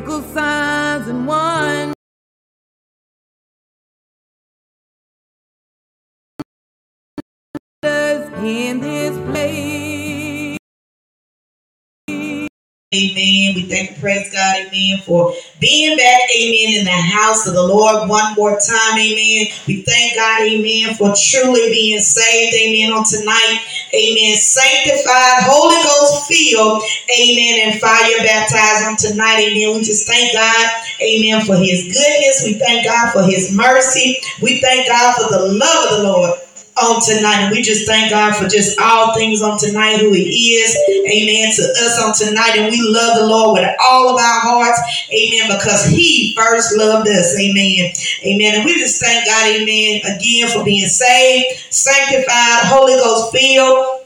Miracle signs Amen. We thank and praise God, amen, for being back, amen, in the house of the Lord one more time, amen. We thank God, amen, for truly being saved, amen, on tonight, amen. Sanctified, Holy Ghost filled, amen, and fire baptized on tonight, amen. We just thank God, amen, for his goodness. We thank God for his mercy. We thank God for the love of the Lord on tonight. And we just thank God for just all things on tonight, who He is. Amen. To us on tonight. And we love the Lord with all of our hearts. Amen. Because He first loved us. Amen. Amen. And we just thank God, amen, again for being saved, sanctified, Holy Ghost filled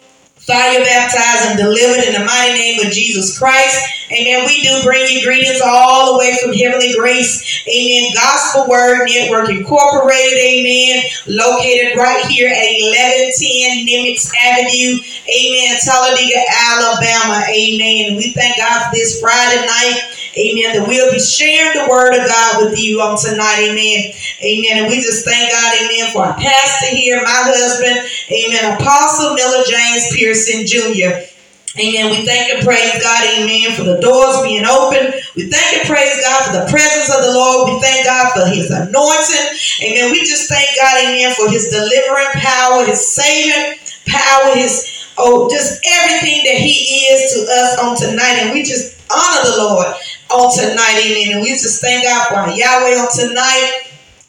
fire baptized and delivered in the mighty name of Jesus Christ. Amen. We do bring you greetings all the way from Heavenly Grace. Amen. Gospel Word Network Incorporated. Amen. Located right here at 1110 Nimitz Avenue. Amen. Talladega, Alabama. Amen. We thank God for this Friday night. Amen. That we'll be sharing the word of God with you on tonight. Amen. Amen. And we just thank God, amen, for our pastor here, my husband, amen, Apostle Miller James Pearson Jr. Amen. We thank and praise God, amen, for the doors being open. We thank and praise God for the presence of the Lord. We thank God for his anointing. Amen. We just thank God, amen, for his delivering power, his saving power, his, oh, just everything that he is to us on tonight. And we just honor the Lord on tonight. Amen. And we just thank God for Yahweh on tonight.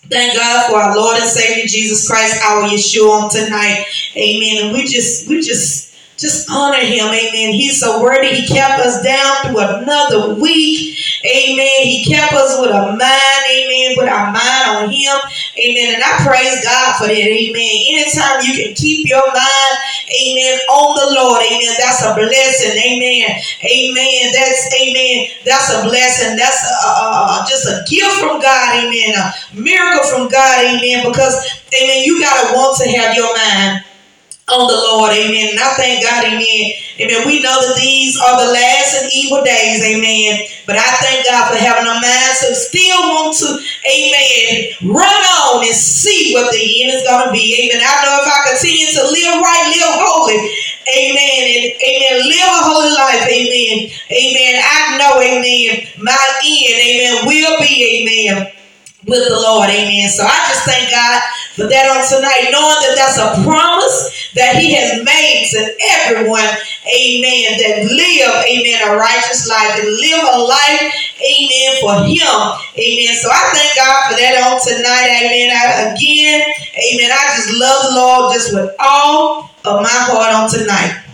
Thank God for our Lord and Savior Jesus Christ, our Yeshua on tonight. Amen. And we just, we just, just honor him. Amen. He's so worthy. He kept us down through another week. Amen. He kept us with a mind. Amen. With our mind on him. Amen. And I praise God for that. Amen. Anytime you can keep your mind, amen, on the Lord. Amen. That's a blessing. Amen. Amen. That's, amen. That's a blessing. That's just a gift from God. Amen. A miracle from God. Amen. Because, amen, you got to want to have your mind on the Lord. Amen. And I thank God. Amen. Amen. We know that these are the last and evil days. Amen. But I thank God for having a mind to still want to, amen, run on and see what the end is going to be. Amen. I know if I continue to live right, live holy, amen, and amen, live a holy life, amen, amen. I know, amen, my end, amen, will be, amen, with the Lord, amen. So I just thank God for that on tonight, knowing that that's a promise that He has made to everyone, amen, that live, amen, a righteous life and live a life, amen, for Him, amen. So I thank God for that on tonight, amen. I, again, amen. I just love the Lord just with all of my heart on tonight.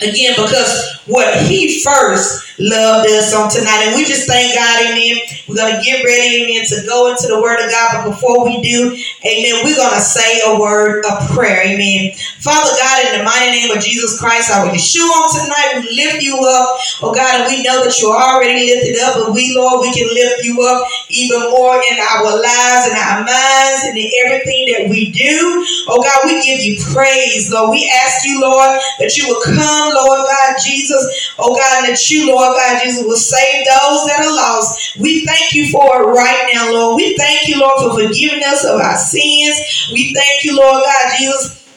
Again, because what He first loved us on tonight. And we just thank God, amen. We're going to get ready, amen, to go into the Word of God. But before we do, amen, we're going to say a word of prayer, amen. Father God, in the mighty name of Jesus Christ, our Yeshua on tonight, we lift you up, oh God, and we know that you're already lifted up, but we, Lord, we can lift you up even more in our lives and our minds and in everything that we do. Oh God, we give you praise, Lord. We ask you, Lord, that you will come, Lord God, Jesus, oh God, and that you, Lord, God Jesus, will save those that are lost. We thank you for it right now, Lord. We thank you, Lord, for forgiving us of our sins. We thank you, Lord God Jesus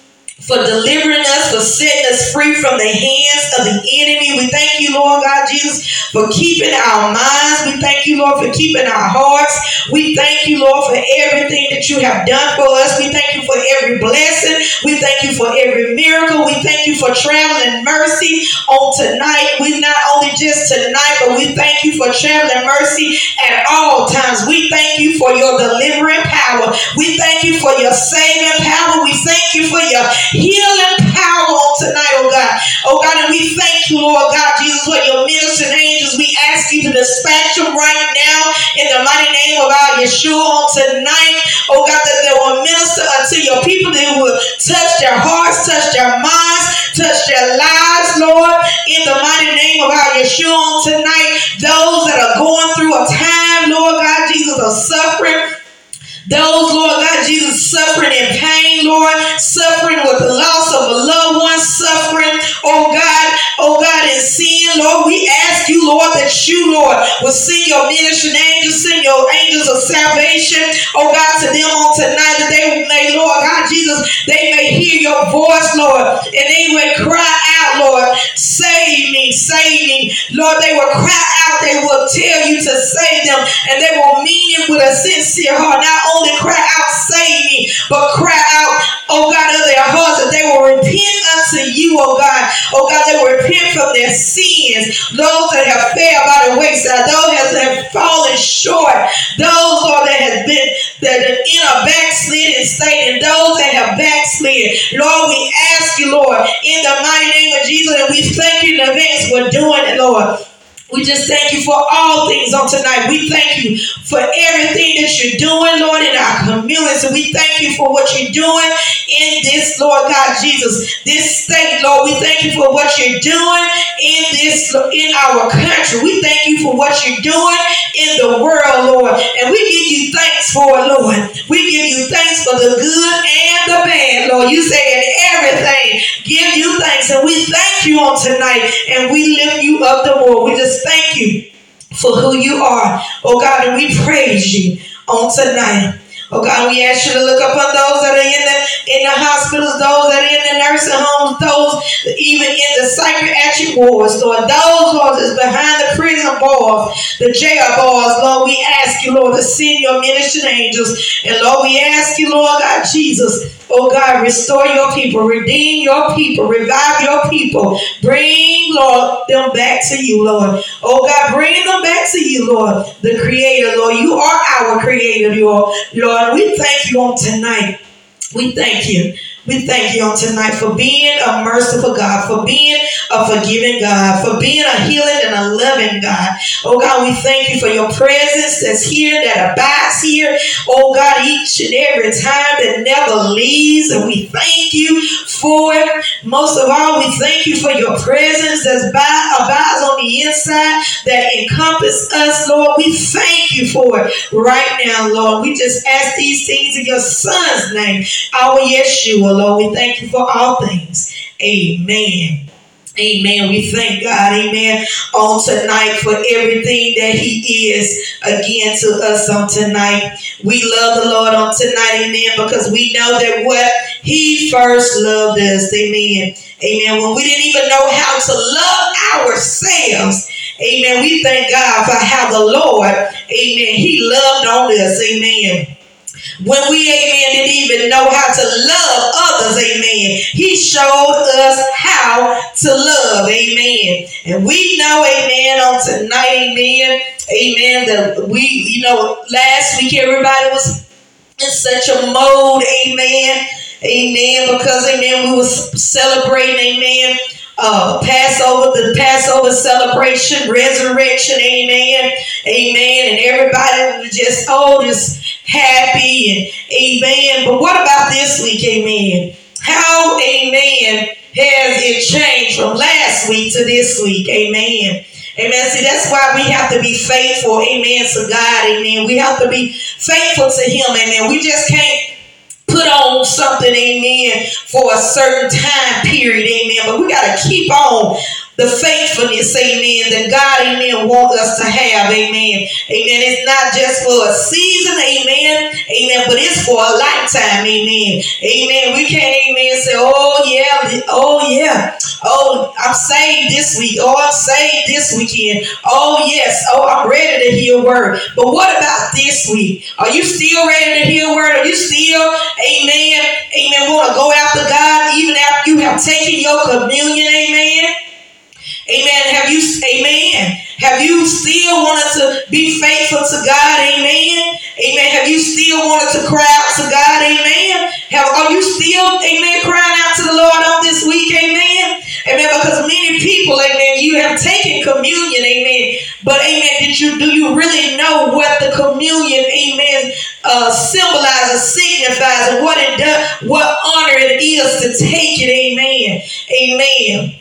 for delivering us, for setting us free from the hands of the enemy. We thank you, Lord God Jesus, for keeping our minds. We thank you, Lord, for keeping our hearts. We thank you, Lord, for everything that you have done for us. We thank you for every blessing. We thank you for every miracle. We thank you for traveling mercy on tonight. We not only just tonight, but we thank you for traveling mercy at all times. We thank you for your delivering power. We thank you for your saving power. We thank you for your healing power on tonight, oh God. Oh God, and we thank you, Lord God, Jesus, for your ministering angels. We ask you to dispatch them right now in the mighty name of our Yeshua on tonight. Oh God, that they will minister unto your people, they will touch their hearts, touch their minds, touch their lives, Lord, in the mighty name of our Yeshua on tonight. Those that are going through a time, Lord God, Jesus, of suffering. Those, Lord God, Jesus, suffering in pain, Lord, suffering with the loss of a loved one, suffering, oh God, oh God, in sin, Lord, we ask you, Lord, that you, Lord, will send your ministering angels, send your angels of salvation, oh God, to them on tonight that they may, Lord God Jesus, they may hear your voice, Lord, and they may cry out, Lord, save me, save me. Lord, they will cry out, they will tell you to save them, and they will mean it with a sincere heart. Not only cry out, save me, but cry out, oh God, of their hearts, that they will repent unto you, oh God. Oh God, they will repent from their sins. Those that have failed by the wayside, those that have fallen short, those, Lord, that have been that are in a backslidden state, and those that have backslid. Lord, we ask you, Lord, in the mighty name of Jesus, and we thank you in advance for doing it, Lord. We just thank you for all things on tonight. We thank you for everything that you're doing, Lord, in our community. We thank you for what you're doing in this, Lord God Jesus, this state, Lord. We thank you for what you're doing in this, in our country. We thank you for what you're doing in the world, Lord. And we give you thanks for Lord. We give you thanks for the good and the bad, Lord. You say in everything, give you thanks. And we thank you on tonight. And we lift you up the more. We just thank you for who you are. Oh God, and we praise you on tonight. Oh God, we ask you to look upon those that are in the in the hospitals, those that are in the nursing homes, those even in the psychiatric wards, Lord, those Lord that's behind the prison bars, the jail bars, Lord, we ask you, Lord, to send your ministering angels. And Lord, we ask you, Lord God Jesus, Oh God, restore your people, redeem your people, revive your people. Bring, Lord, them back to you, Lord. Oh God, bring them back to you, Lord, the Creator, Lord. You are our Creator, Lord. Lord, we thank you on tonight. We thank you. We thank you on tonight for being a merciful God, for being a forgiving God, for being a healing and a loving God. Oh God, we thank you for your presence that's here, that abides here. Oh God, each and every time that never leaves. And we thank you for it. Most of all, we thank you for your presence that abides on the inside, that encompass us, Lord. We thank you for it right now, Lord. We just ask these things in your son's name, our Yeshua. Lord. We thank you for all things. Amen. Amen. We thank God, amen, on tonight for everything that He is again to us on tonight. We love the Lord on tonight, amen, because we know that what He first loved us, amen. Amen. When we didn't even know how to love ourselves, amen, we thank God for how the Lord, amen, He loved on us, amen. When we, amen, didn't even know how to love others, amen. He showed us how to love, amen. And we know, amen, on tonight, amen, amen, that we, you know, last week everybody was in such a mode, amen, amen, because, amen, we was celebrating, amen, uh, Passover, the Passover celebration, resurrection, amen, amen, and everybody was just, oh, just happy and amen. But what about this week, amen? How, amen, has it changed from last week to this week, amen? Amen. See, that's why we have to be faithful, amen, to God, amen. We have to be faithful to Him, amen. We just can't put on something, amen, for a certain time period, amen. But we got to keep on the faithfulness, amen, that God, amen, wants us to have, amen. Amen. It's not just for a season, amen, amen, but it's for a lifetime, amen. Amen. We can't, amen, say, oh, yeah, oh, yeah, oh, I'm saved this week, oh, I'm saved this weekend, oh, yes, oh, I'm ready to hear word. But what about this week? Are you still ready to hear word? Are you still, amen, amen, want to go after God even after you have taken your communion, amen? Amen. Have you, amen. Have you still wanted to be faithful to God? Amen. Amen. Have you still wanted to cry out to God? Amen. Have, are you still, amen, crying out to the Lord on this week? Amen. Amen. Because many people, amen, you have taken communion, amen. But amen, did you do you really know what the communion, amen, uh, symbolizes, signifies, and what it does, what honor it is to take it, amen. Amen.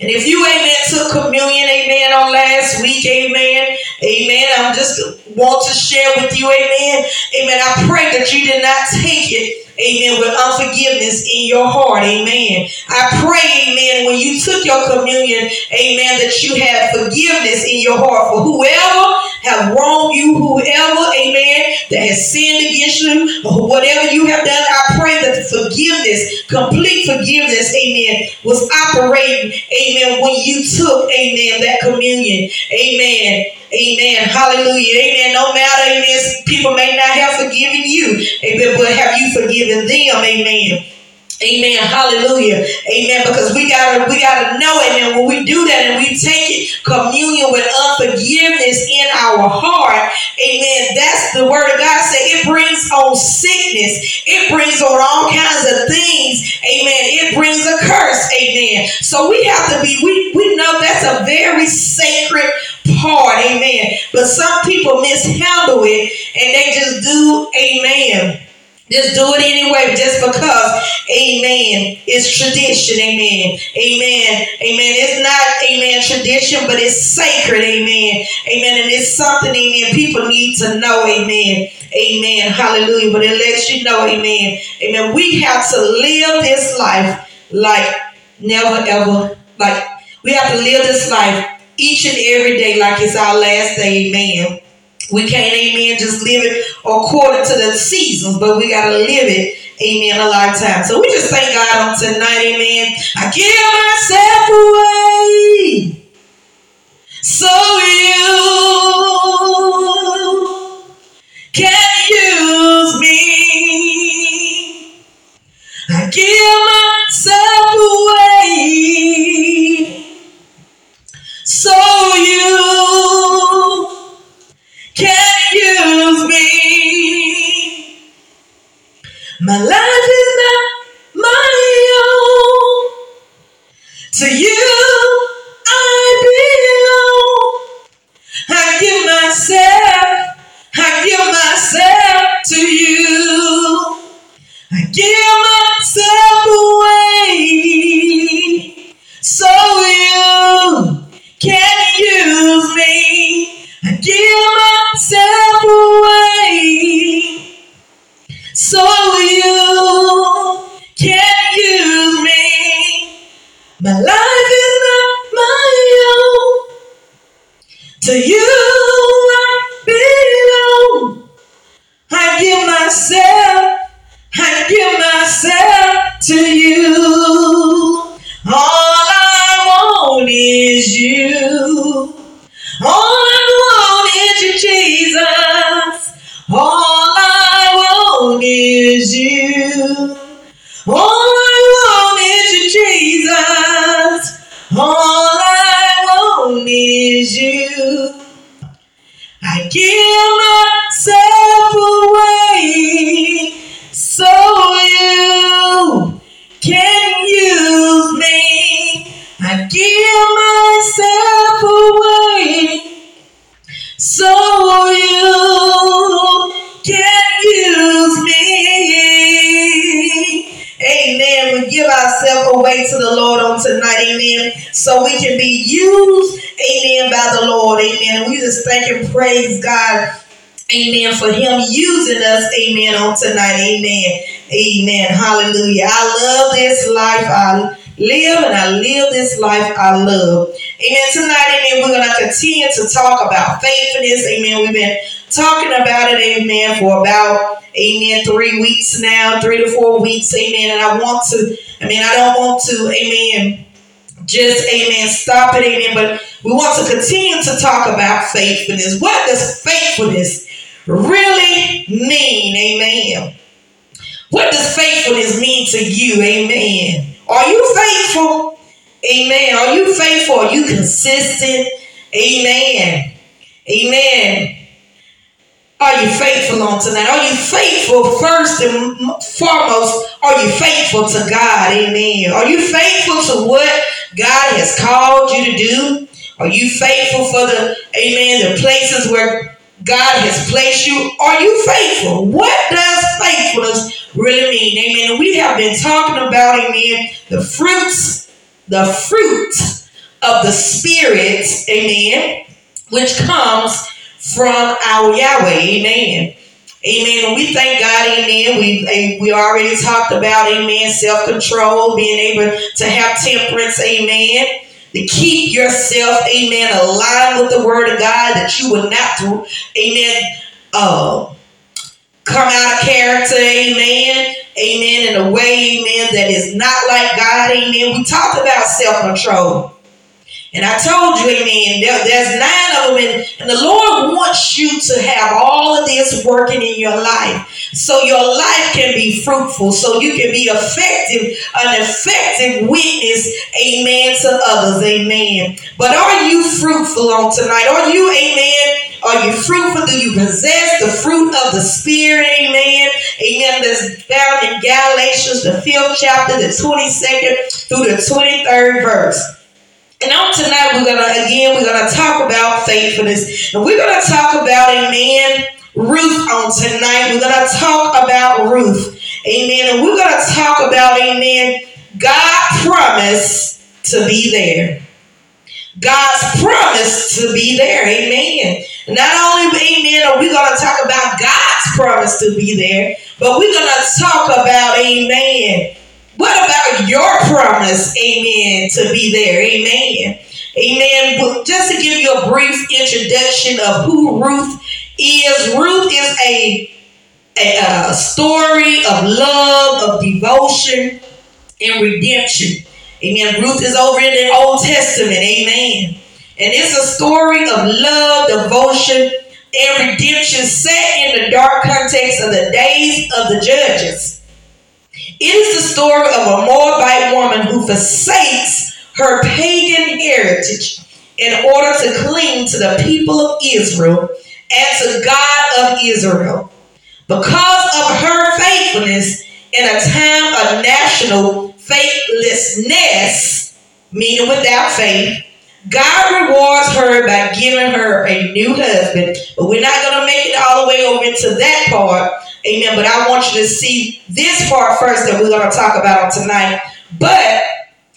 And if you, amen, took communion, amen, on last week, amen, amen, I just want to share with you, amen. Amen. I pray that you did not take it amen, with unforgiveness in your heart, amen. I pray, amen, when you took your communion, amen, that you had forgiveness in your heart for whoever have wronged you, whoever, amen, that has sinned against you, or whatever you have done, I pray that forgiveness, complete forgiveness, amen, was operating, amen, when you took, amen, that communion, amen. Amen. Hallelujah. Amen. No matter, amen, people may not have forgiven you, amen, but have you forgiven them? Amen. Amen. Hallelujah. Amen. Because we gotta we gotta know it. And when we do that and we take it, communion with unforgiveness in our heart, amen. That's the word of God say it brings on sickness. It brings on all kinds of things. Amen. It brings a curse. Amen. So we have to be, we, we know that's a very sacred part. Amen. But some people mishandle it and they just do, amen just do it anyway, just because, amen, it's tradition, amen, amen, amen. It's not, amen, tradition, but it's sacred, amen, amen. And it's something, amen, people need to know, amen, amen, hallelujah. But it lets you know, amen, amen. We have to live this life like never ever, like we have to live this life each and every day like it's our last day, amen. We can't, amen, just live it according to the seasons, but we got to live it, amen, a lifetime. So we just thank God on tonight, amen. I give myself away so you tonight. Amen. Amen. Hallelujah. I love this life. I live and I live this life I love. Amen. Tonight, amen, we're going to continue to talk about faithfulness. Amen. We've been talking about it, amen, for about, amen, three weeks now, three to four weeks. Amen. And I want to, I mean, I don't want to, amen, just, amen, stop it, amen, but we want to continue to talk about faithfulness. What does faithfulness really mean? Amen. What does faithfulness mean to you? Amen. Are you faithful? Amen. Are you faithful? Are you consistent? Amen. Amen. Are you faithful on tonight? Are you faithful first and foremost? Are you faithful to God? Amen. Are you faithful to what God has called you to do? Are you faithful for the, amen, the places where God has placed you? Are you faithful? What does faithfulness really mean? Amen. We have been talking about, amen, the fruits, the fruit of the Spirit, amen, which comes from our Yahweh. Amen. Amen. We thank God, amen. We we already talked about, amen, self-control, being able to have temperance, amen. Keep yourself, amen, aligned with the word of God, that you will not, to, amen, uh, come out of character, amen, amen, in a way, amen, that is not like God, amen. We talked about self-control. And I told you, amen, there, there's nine of them, and, and the Lord wants you to have all of this working in your life so your life can be fruitful, so you can be effective, an effective witness, amen, to others, amen. But are you fruitful on tonight? Are you, amen? Are you fruitful? Do you possess the fruit of the Spirit? Amen. Amen. That's found in Galatians, the fifth chapter, the 22nd through the 23rd verse. And on tonight, we're gonna again, we're gonna talk about faithfulness, and we're gonna talk about Amen. Ruth on tonight. We're gonna talk about Ruth, Amen. And we're gonna talk about Amen. God promised to be there. God's promise to be there, Amen. Not only, Amen, are we gonna talk about God's promise to be there, but we're gonna talk about, Amen what about your promise, amen, to be there? Amen. Amen. Just to give you a brief introduction of who Ruth is, Ruth is a, a, a story of love, of devotion, and redemption. Amen. Ruth is over in the Old Testament. Amen. And it's a story of love, devotion, and redemption set in the dark context of the days of the judges. It is the story of a Moabite woman who forsakes her pagan heritage in order to cling to the people of Israel and to God of Israel. Because of her faithfulness in a time of national faithlessness, meaning without faith, God rewards her by giving her a new husband. But we're not going to make it all the way over into that part Amen. But I want you to see this part first that we're going to talk about on tonight. But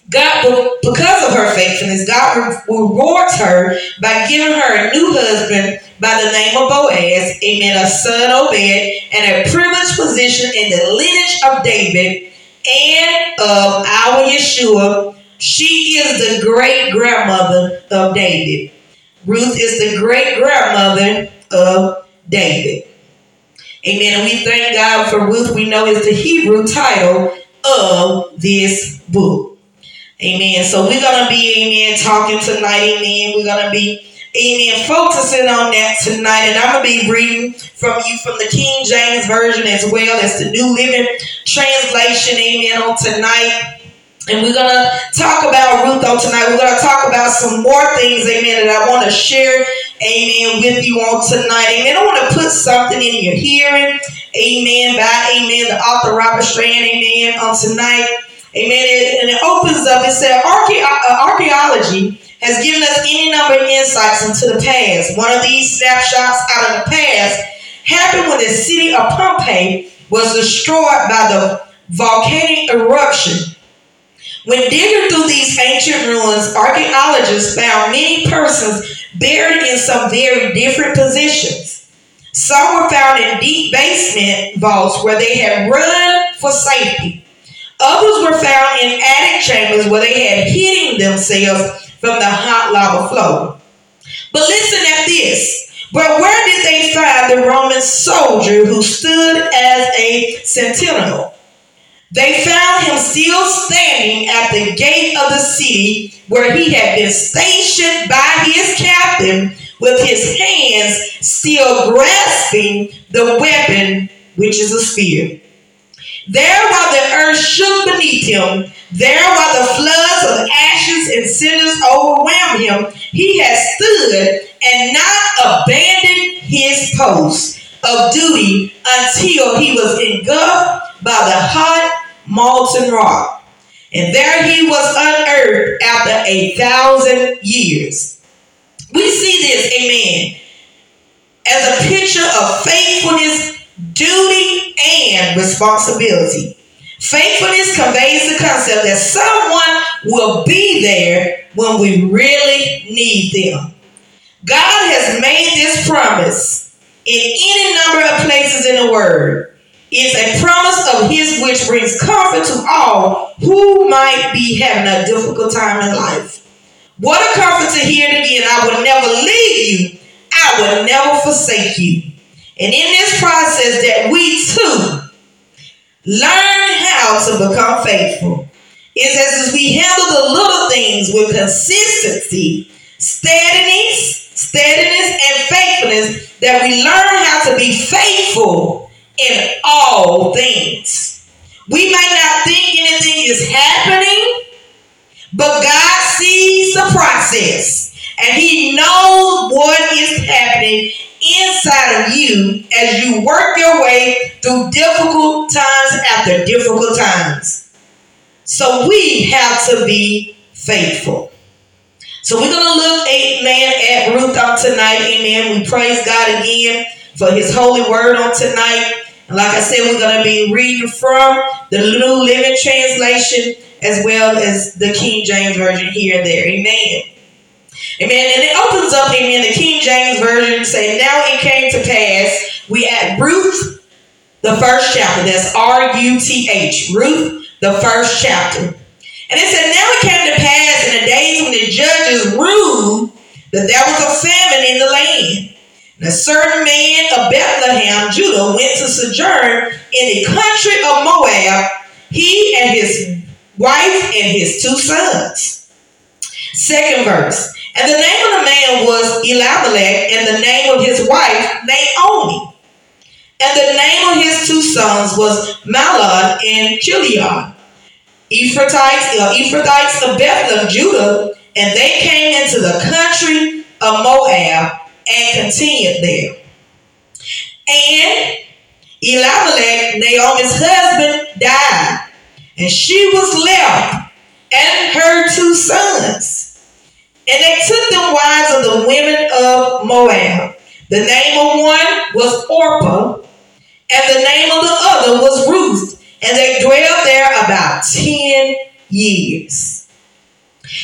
God, because of her faithfulness, God rewards her by giving her a new husband by the name of Boaz, amen, a son Obed, and a privileged position in the lineage of David and of our Yeshua. She is the great grandmother of David. Ruth is the great grandmother of David. Amen. And we thank God for Ruth, we know is the Hebrew title of this book. Amen. So we're going to be, amen, talking tonight. Amen. We're going to be, amen, focusing on that tonight. And I'm going to be reading from you from the King James Version as well as the New Living Translation. Amen. On tonight. And we're going to talk about Ruth on tonight. We're going to talk about some more things, amen, that I want to share, amen, with you on tonight. Amen. I want to put something in your hearing, amen, by, amen, the author Robert Strand, amen, on tonight. Amen. And it opens up, it said, uh, archaeology has given us any number of insights into the past. One of these snapshots out of the past happened when the city of Pompeii was destroyed by the volcanic eruption when digging through these ancient ruins, archaeologists found many persons buried in some very different positions. Some were found in deep basement vaults where they had run for safety. Others were found in attic chambers where they had hidden themselves from the hot lava flow. But listen at this. But where did they find the Roman soldier who stood as a sentinel? They found him still standing at the gate of the city where he had been stationed by his captain with his hands still grasping the weapon, which is a spear. There, while the earth shook beneath him, there, while the floods of ashes and cinders overwhelmed him, he had stood and not abandoned his post of duty until he was engulfed by the hot molten rock. And there he was unearthed after a thousand years. We see this, amen, as a picture of faithfulness, duty, and responsibility. Faithfulness conveys the concept that someone will be there when we really need them. God has made this promise in any number of places in the Word. It's a promise of His which brings comfort to all who might be having a difficult time in life. What a comfort to hear it again. I will never leave you. I will never forsake you. And in this process that we too learn how to become faithful. It's as we handle the little things with consistency, steadiness, steadiness, and faithfulness that we learn how to be faithful in all things. We may not think anything is happening, but God sees the process and He knows what is happening inside of you as you work your way through difficult times after difficult times. So we have to be faithful. So we're going to look, amen, at Ruth on tonight. Amen. We praise God again for his holy word on tonight. Like I said, we're going to be reading from the New Living Translation as well as the King James Version here and there. Amen. Amen. And it opens up, amen, the King James Version saying, Now it came to pass, we at Ruth, the first chapter. That's R U T H. Ruth, the first chapter. And it said, Now it came to pass in the days when the judges ruled that there was a famine in the land. A certain man of Bethlehem, Judah, went to sojourn in the country of Moab, he and his wife and his two sons. Second verse. And the name of the man was Elimelech, and the name of his wife Naomi. And the name of his two sons was Mahlon and Chilion. Ephrathites, uh, Ephrathites of Bethlehem, Judah, and they came into the country of Moab and continued there. And Elimelech, Naomi's husband, died, and she was left and her two sons. And they took them wives of the women of Moab. The name of one was Orpah, and the name of the other was Ruth. And they dwelled there about 10 years.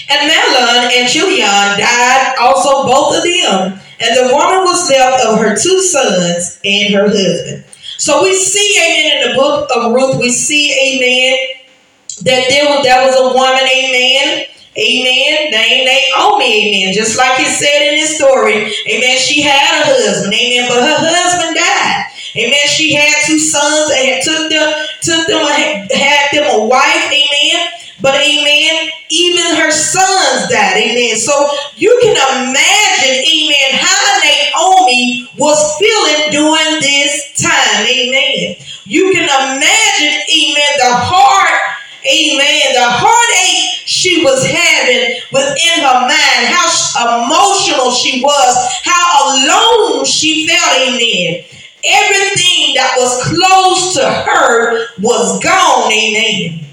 And Mahlon and Chilion died also both of them. And the woman was left of her two sons and her husband. So we see, amen, in the book of Ruth, we see, amen, that there was, there was a woman, amen, Amen. Named Naomi, amen. Just like it said in this story. Amen. She had a husband. Amen. But her husband died. Amen. She had two sons and took them, took them, had them a wife. Amen. But amen, even her sons died. Amen. So you can imagine, amen, how Naomi was feeling during this time. Amen. You can imagine, amen, the heart amen, the heartache she was having within her mind, how emotional she was, how alone she felt, amen. Everything that was close to her was gone, amen.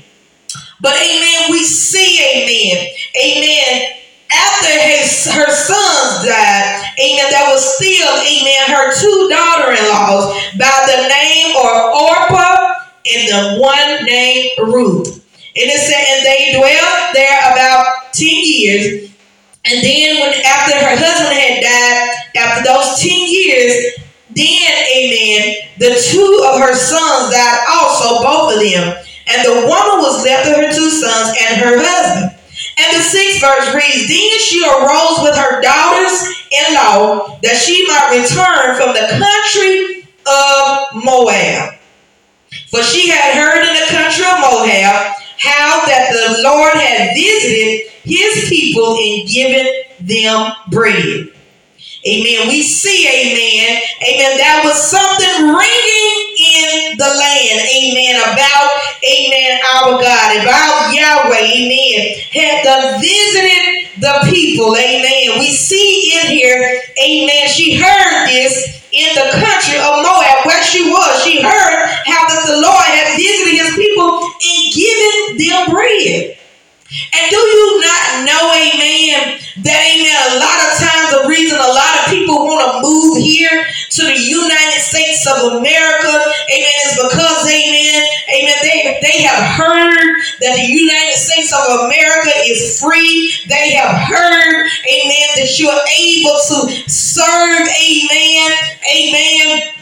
But amen, we see, amen, amen. After his, her sons died, amen, that was still, amen, her two daughter-in-laws by the name or Orpah and the one named Ruth. And it said, and they dwelled there about 10 years. And then when after her husband had died, after those 10 years, then, amen, the two of her sons died also, both of them. And the woman was left with her two sons and her husband. And the sixth verse reads, Then she arose with her daughters-in-law that she might return from the country of Moab. For she had heard in the country of Moab how that the Lord had visited his people and given them bread. Amen. We see, amen, amen, that was something ringing in the land, amen, about, amen, our God, about Yahweh, amen, had done visited the people, amen. We see in here, amen, she heard this in the country of Moab, where she was. She heard how that the Lord had visited his people and given them bread. And do you not know, of America, amen, is because, amen, amen, they, they have heard that the United States of America is free. They have heard, amen, that you're able to serve, amen, amen,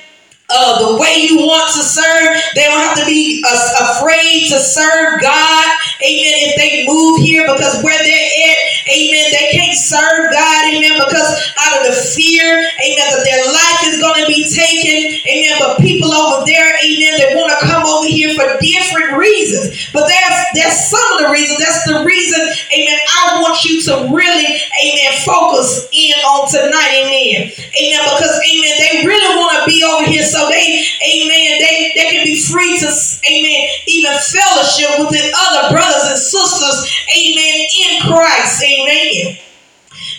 uh, the way you want to serve. They don't have to be uh, afraid to serve God. Amen. If they move here because where they're at, amen, they can't serve God. Amen. Because out of the fear, amen, that their life is going to be taken. Amen. But people over there, amen, they want to come over here for different reasons. But that's that's some of the reasons. That's the reason, amen, I want you to really, amen, focus in on tonight. Amen. Amen. Because, amen, they really want to be over here. So they, amen, they, they can be free to, amen, even fellowship with the other brothers and sisters, amen, in Christ, amen.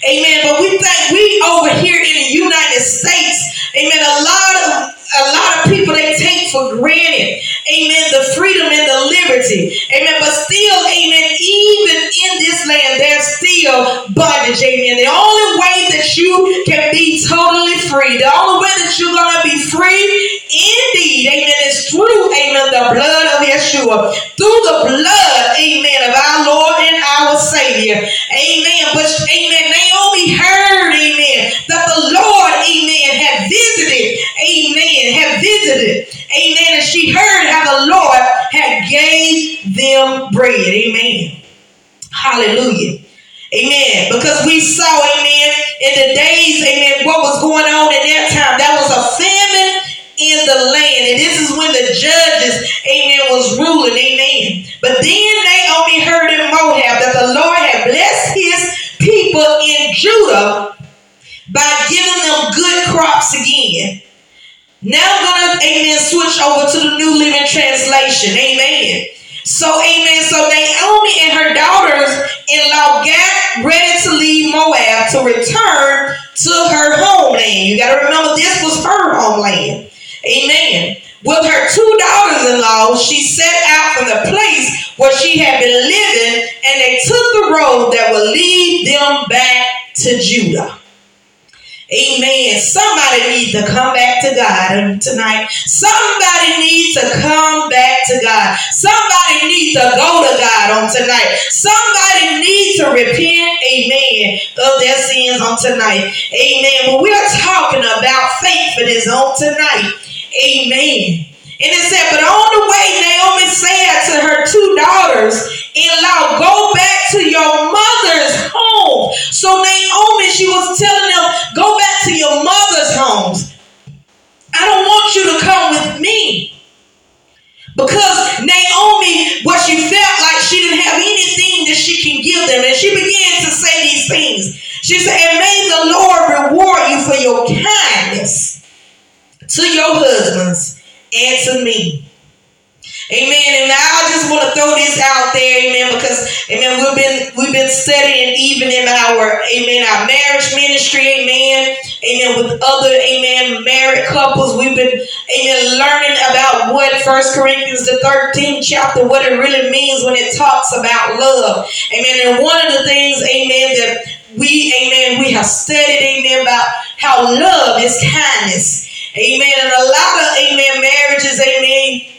Amen. But we think we over here in the United States, amen, a lot of a lot of people they take for granted, amen, the freedom and the liberty, amen. But still, amen, even in this land, there's still bondage, amen. The only way that you can be totally free, the only way that you're gonna be free, indeed, amen, is through, amen, the blood of Yeshua, through the blood, amen, of our Lord and our Savior, amen. But amen, Naomi heard, amen, that the Lord, amen, had visited, amen had visited. Amen. And she heard how the Lord had gave them bread. Amen. Hallelujah. Amen. Because we saw, amen, in the days, amen, what was going on in that time. That was a famine in the land. And this is when the judges, amen, was ruling. Amen. But then Naomi heard in Moab that the Lord had blessed his people in Judah by giving them good crops again. Now I'm to, amen, switch over to the New Living Translation. Amen. So, amen. So Naomi and her daughters-in-law got ready to leave Moab to return to her homeland. You got to remember this was her homeland. Amen. With her two daughters-in-law, she set out from the place where she had been living, and they took the road that would lead them back to Judah. Amen. Somebody needs to come back to God tonight. Somebody needs to come back to God. Somebody needs to go to God on tonight. Somebody needs to repent, amen, of their sins on tonight. Amen. When we are talking about faithfulness on tonight, amen. And it said, but on the way, Naomi said to her two daughters law, go back to your mother's home. So Naomi, she was telling them, go back to your mother's homes. I don't want you to come with me. Because Naomi, what she felt like she didn't have anything that she can give them. And she began to say these things. She said, and may the Lord reward you for your kindness to your husbands and to me. Amen. And I just want to throw this out there, amen, because amen, we've been we've been studying even in our amen, our marriage ministry, amen, amen, with other amen married couples. We've been amen learning about what First Corinthians the 13th chapter, what it really means when it talks about love. Amen. And one of the things, amen, that we, amen, we have studied, amen, about how love is kindness. Amen. And a lot of, amen, marriages, amen,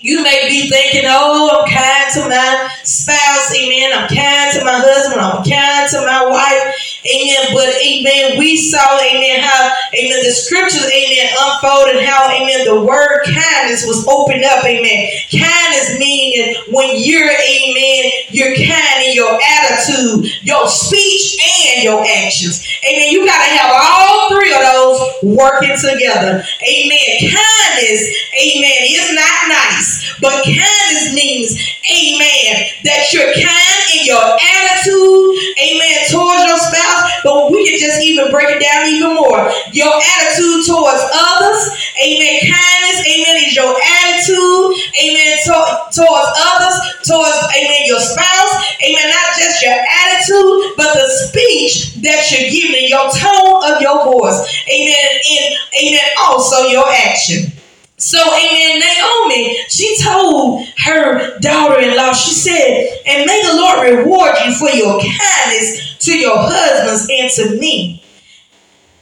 you may be thinking, oh, I'm kind to my spouse, amen. I'm kind to my husband, I'm kind to my wife, amen. But, amen, we saw, amen, how, amen, the scriptures, amen, unfolded how, amen, the word kindness was opened up, amen. Kindness meaning when you're, amen, you're kind in your attitude, your speech, and your actions. Amen. You got to have all three of those working together. Amen. Kindness, amen, is not nice. But kindness means, amen, that you're kind in your attitude, amen, towards your spouse. But we can just even break it down even more. Your attitude towards others, amen. Kindness, amen, is your attitude, amen, to- towards others, towards, amen, your spouse, amen, not just your attitude, but the speech that you're giving, your tone of your voice, amen, and amen, also your action. So, amen, Naomi, she told her daughter in law, she said, and may the Lord reward you for your kindness to your husbands and to me.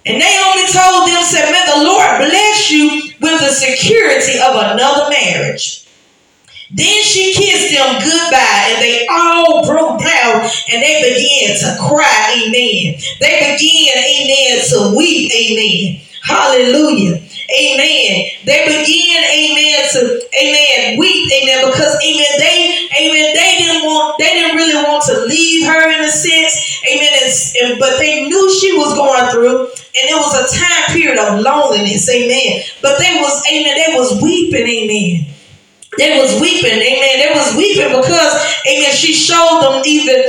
And Naomi told them, said, may the Lord bless you with the security of another marriage. Then she kissed them goodbye, and they all broke down and they began to cry, amen. They began, amen, to weep, amen. Hallelujah. Amen. They begin, amen, to amen, weep, amen, because amen, they, amen, they didn't want, they didn't really want to leave her in a sense, amen, and, and, but they knew she was going through, and it was a time period of loneliness, amen. But they was, amen, they was weeping, amen. They was weeping, amen. They was weeping because, amen, she showed them even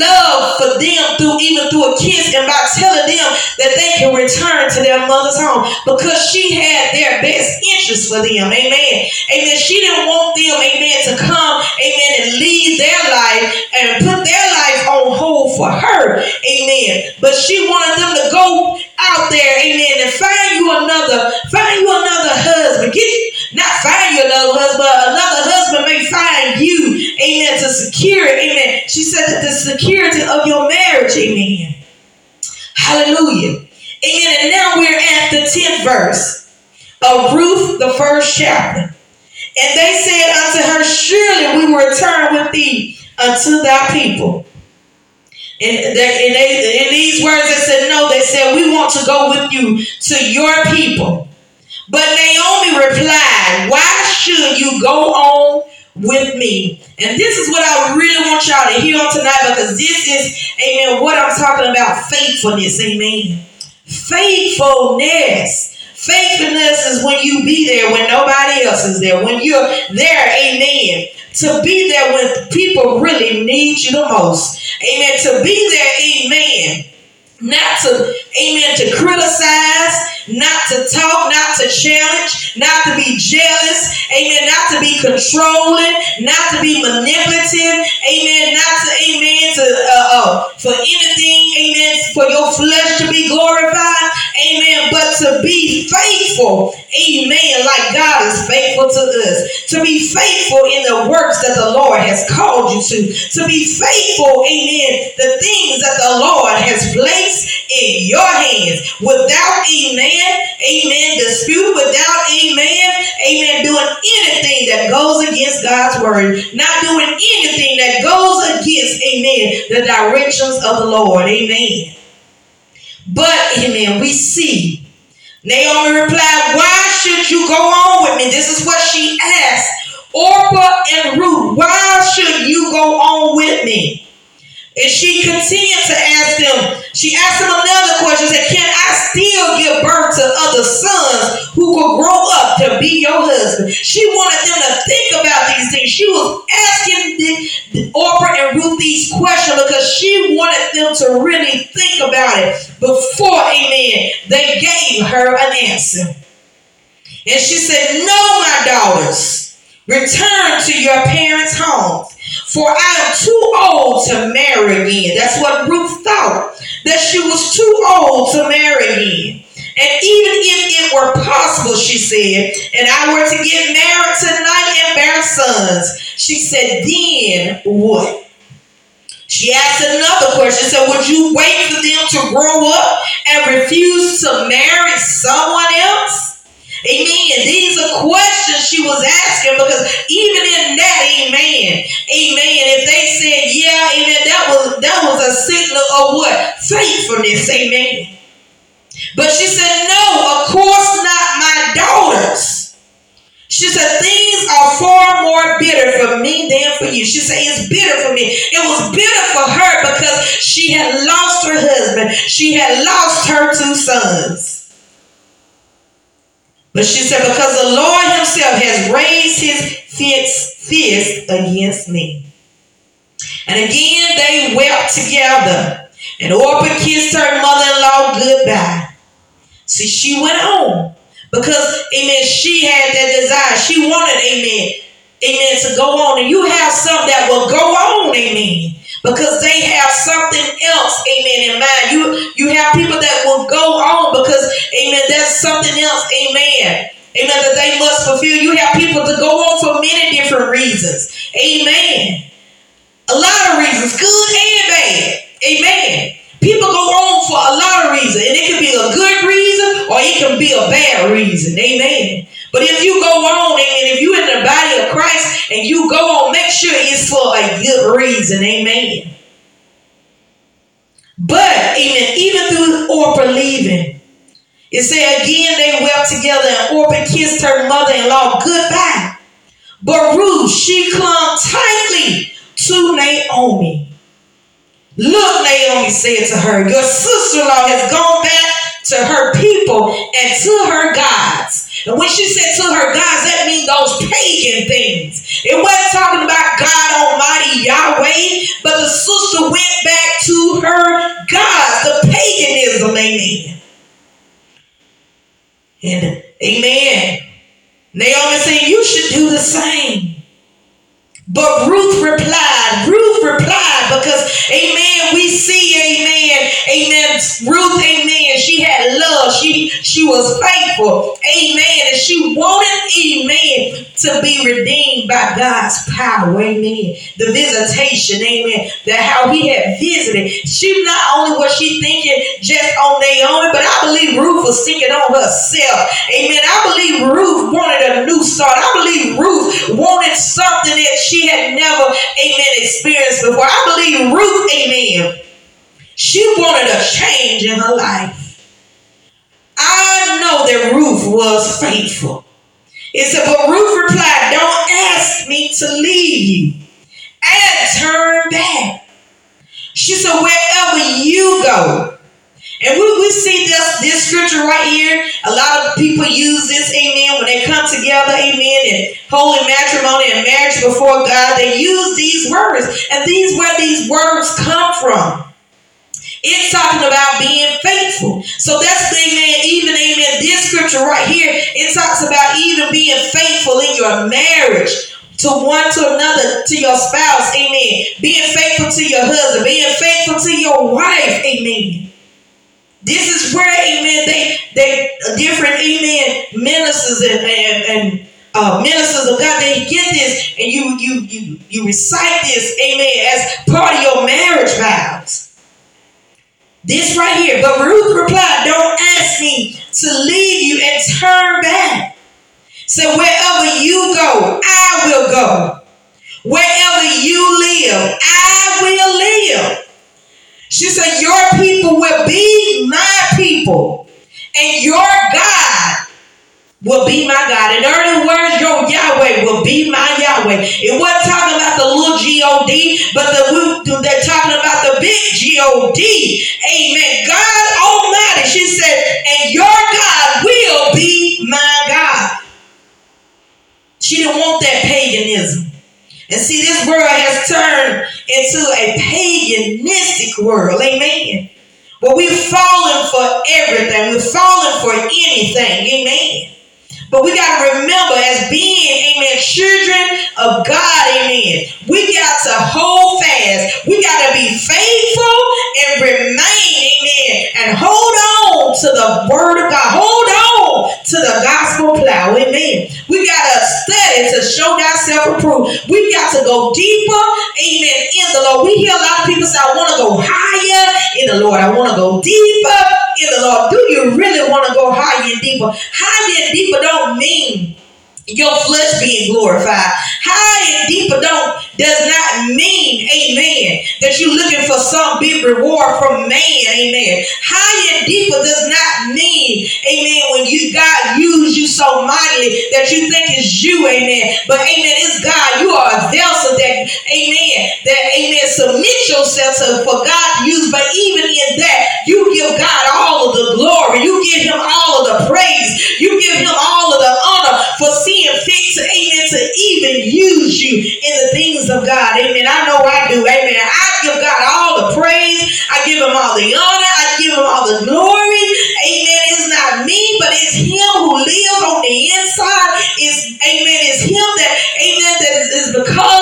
love for them through even through a kiss and by telling them that they can return to their mother's home because she had their best interest for them, amen. Amen. She didn't want them, amen, to come, amen, and leave their life and put their life on hold for her, amen. But she wanted them to go out there, amen, and find you another, find you another husband. Get not find you another husband, but another husband may find you, amen, to secure it, amen. She said that the security of your marriage, amen. Hallelujah. Amen. And now we're at the 10th verse of Ruth, the first chapter. And they said unto her, Surely we will return with thee unto thy people. And, they, and they, in these words, they said, No, they said, We want to go with you to your people. But Naomi replied, Why should you go on with me? And this is what I really want y'all to hear on tonight because this is, amen, what I'm talking about faithfulness, amen. Faithfulness. Faithfulness is when you be there when nobody else is there. When you're there, amen. To be there when people really need you the most. Amen. To be there, amen. Not to, amen, to criticize, not to talk, not to challenge, not to be jealous, amen, not to be controlling, not to be manipulative, amen, not to, amen, to, uh, uh, for anything, amen, for your flesh to be glorified, amen, but to be faithful, amen, like God is faithful to us, to be faithful in the works that the Lord has called you to, to be faithful, amen, the things that the Lord has placed in your hands. Without, a amen, amen, dispute. Without, amen, amen, doing anything that goes against God's word, not doing anything that goes against, amen, the directions of the Lord, amen. But, amen, we see. Naomi replied, Why should you go on with me? This is what she asked. Orpah and Ruth, why should you go on with me? And she continued to ask them, she asked them another question, said, Can I still give birth to other sons who could grow up to be your husband? She wanted them to think about these things. She was asking the, Orpah and Ruth these questions because she wanted them to really think about it before, amen, they gave her an answer. And she said, No, my daughters, return to your parents' homes for I am too old to marry again. That's what Ruth thought, that she was too old to marry again. And even if it were possible, she said, and I were to get married tonight and bear sons, she said, then what? She asked another question. Said, Would you wait for them to grow up and refuse to marry someone else? Amen. These are questions she was asking because even in that, amen, amen. If they said, yeah, amen, that was that was a signal of what? Faithfulness, amen. But she said, no, of course not my daughters. She said, things are far more bitter for me than for you. She said, it's bitter for me. It was bitter for her because she had lost her husband. She had lost her two sons. But she said, because the Lord himself has raised his fist against me. And again they wept together. And Orpah kissed her mother-in-law goodbye. See, she went on. Because, amen, she had that desire. She wanted, amen, amen, to go on. And you have some that will go on, amen because they have something else, amen, in mind. You you have people that will go on because, amen, that's something else, amen. Amen, that they must fulfill. You have people to go on for many different reasons. Amen. A lot of reasons, good and bad. Amen. People go on for a lot of reasons, and it can be a good reason or it can be a bad reason. Amen. But if you go on, amen, if you're in the body of Christ and you go on, make sure it's for a good reason. Amen. But, amen, even through Orpah leaving. It said again they wept together and Orpah kissed her mother-in-law goodbye. But Ruth, she clung tightly to Naomi. Look, Naomi said to her, your sister-in-law has gone back to her people and to her gods. And when she said to her gods, that means those pagan things. It wasn't talking about God Almighty Yahweh, but the sister went back to her gods, the paganism, amen. And amen. Naomi said, You should do the same. But Ruth replied, Ruth replied, because, amen, we see, amen, Ruth, amen, she had love, she, she was faithful, amen, and she wanted, amen, to be redeemed by God's power, amen, the visitation, amen, that how he had visited. She not only was she thinking just on Naomi, but I believe Ruth was thinking on herself, amen, I believe Ruth wanted a new start, I believe Ruth wanted something that she had never, amen, experienced before. I believe Ruth, amen, she wanted a change in her life. I know that Ruth was faithful. It said, but Ruth replied, Don't ask me to leave you and turn back. She said, Wherever you go, and we, we see this, this scripture right here. A lot of people use this, amen, when they come together, amen, in holy matrimony and marriage before God. They use these words. And these where these words come from. It's talking about being faithful. So that's the amen, even amen. This scripture right here, it talks about even being faithful in your marriage to one to another, to your spouse, amen. Being faithful to your husband, being faithful to your wife, amen. This is where, amen, they, they different, amen, ministers and, and, and uh, ministers of God, they get this and you, you, you, you recite this, amen, as part of your marriage vows. This right here. But Ruth replied, Don't ask me to leave you and turn back. So wherever you go, I will go. Wherever you live, I will live. She said, Your people will be my people, and your God will be my God. In other words, your Yahweh will be my Yahweh. It wasn't talking about the little G-O-D, but the they're talking about the G-O-D. Amen. Thyself approved. We got to go deeper, amen, in the Lord. We hear a lot of people say, I want to go higher in the Lord. I want to go deeper in the Lord. Do you really want to go higher and deeper? Higher and deeper don't don't mean your flesh being glorified. High and deeper don't does not mean, amen, that you're looking for some big reward from man, amen. High and deeper does not mean, amen, when you God use you so mightily that you think it's you, amen. But amen, it's God. You are a vessel that, amen, that amen, submit yourself to for God to use. But even in that, you give God all of the glory. You give him all of the praise. You give him all of the honor for seeing fit to, amen, to even use you in the things of God. Amen. I know I do. Amen. I give God all the praise. I give him all the honor. I give him all the glory. Amen. It's not me, but it's him who lives on the inside. It's amen. It's him that, amen, that is because,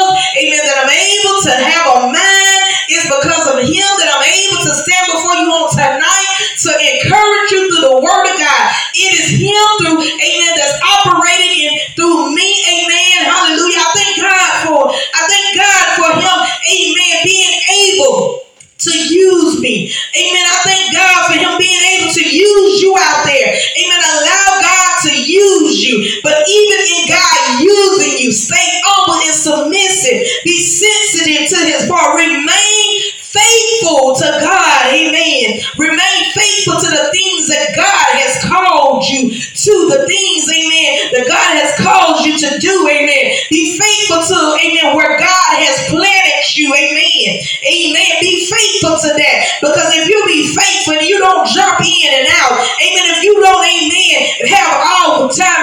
Be sensitive to his part. Remain faithful to God. Amen. Remain faithful to the things that God has called you to, the things, amen, that God has called you to do. Amen. Be faithful to, amen, where God has planted you. Amen. Amen. Be faithful to that. Because if you be faithful and you don't jump in and out, amen, if you don't, amen, have all the time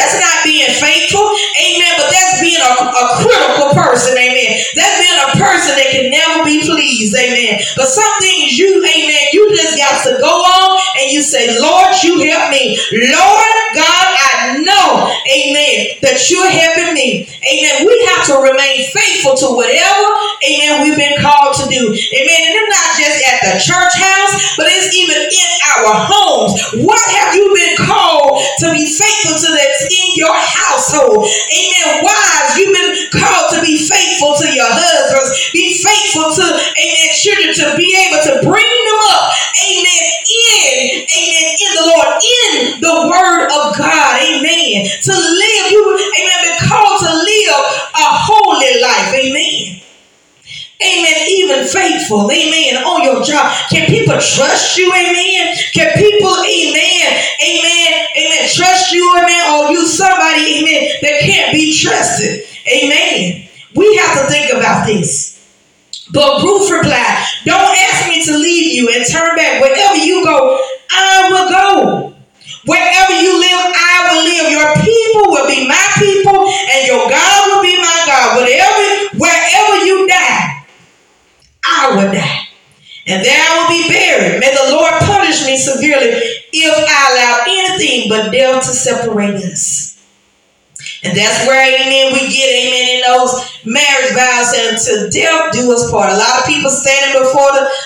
That's not being faithful, amen, but that's being a, a critical person, amen. That's being a person that can never be pleased, amen. But some things you, amen, you just got to go on and you say, Lord, you help me. Lord God, I know, amen, that you're helping me. Amen. We have to remain faithful to whatever, amen, we've been called to do. Amen. And it's not just at the church house, but it's even in our homes. Your household?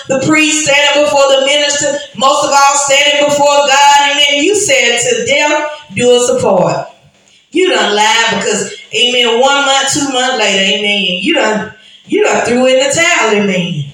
The, priest, standing before the minister, most of all standing before God, amen. You said to death do us apart. You done lied because, amen, one month, two months later, amen, you done, you done threw in the towel, amen.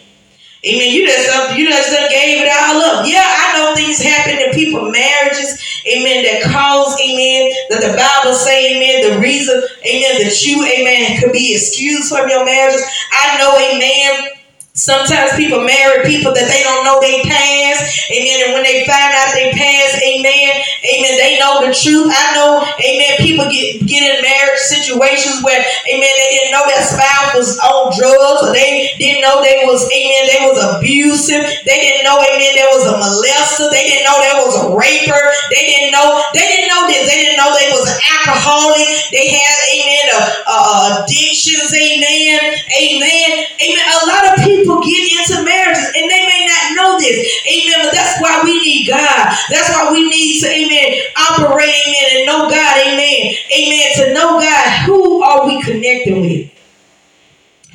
Amen. You just uh, you just uh, gave it all up. Yeah, I know things happen in people marriages. Amen. That cause, amen, that the Bible say, amen, the reason, amen, that you, amen, could be excused from your marriages. I know, amen, Sometimes people marry people that they don't know they past. Amen. And when they find out they past, amen, amen, they know the truth. I know, amen, people get, get in marriage situations where, amen, they didn't know their spouse was on drugs or they didn't know they was, amen, they was abusive. They didn't know, amen, there was a molester. They didn't know there was a raper. They didn't know, they didn't know this. They didn't know they was an alcoholic. They had, amen, a, a addictions, amen, amen, amen. A lot of people people get into marriages and they may not know this. Amen. But that's why we need God. That's why we need to, amen, operate, amen, and know God, amen. Amen. To know God, who are we connected with?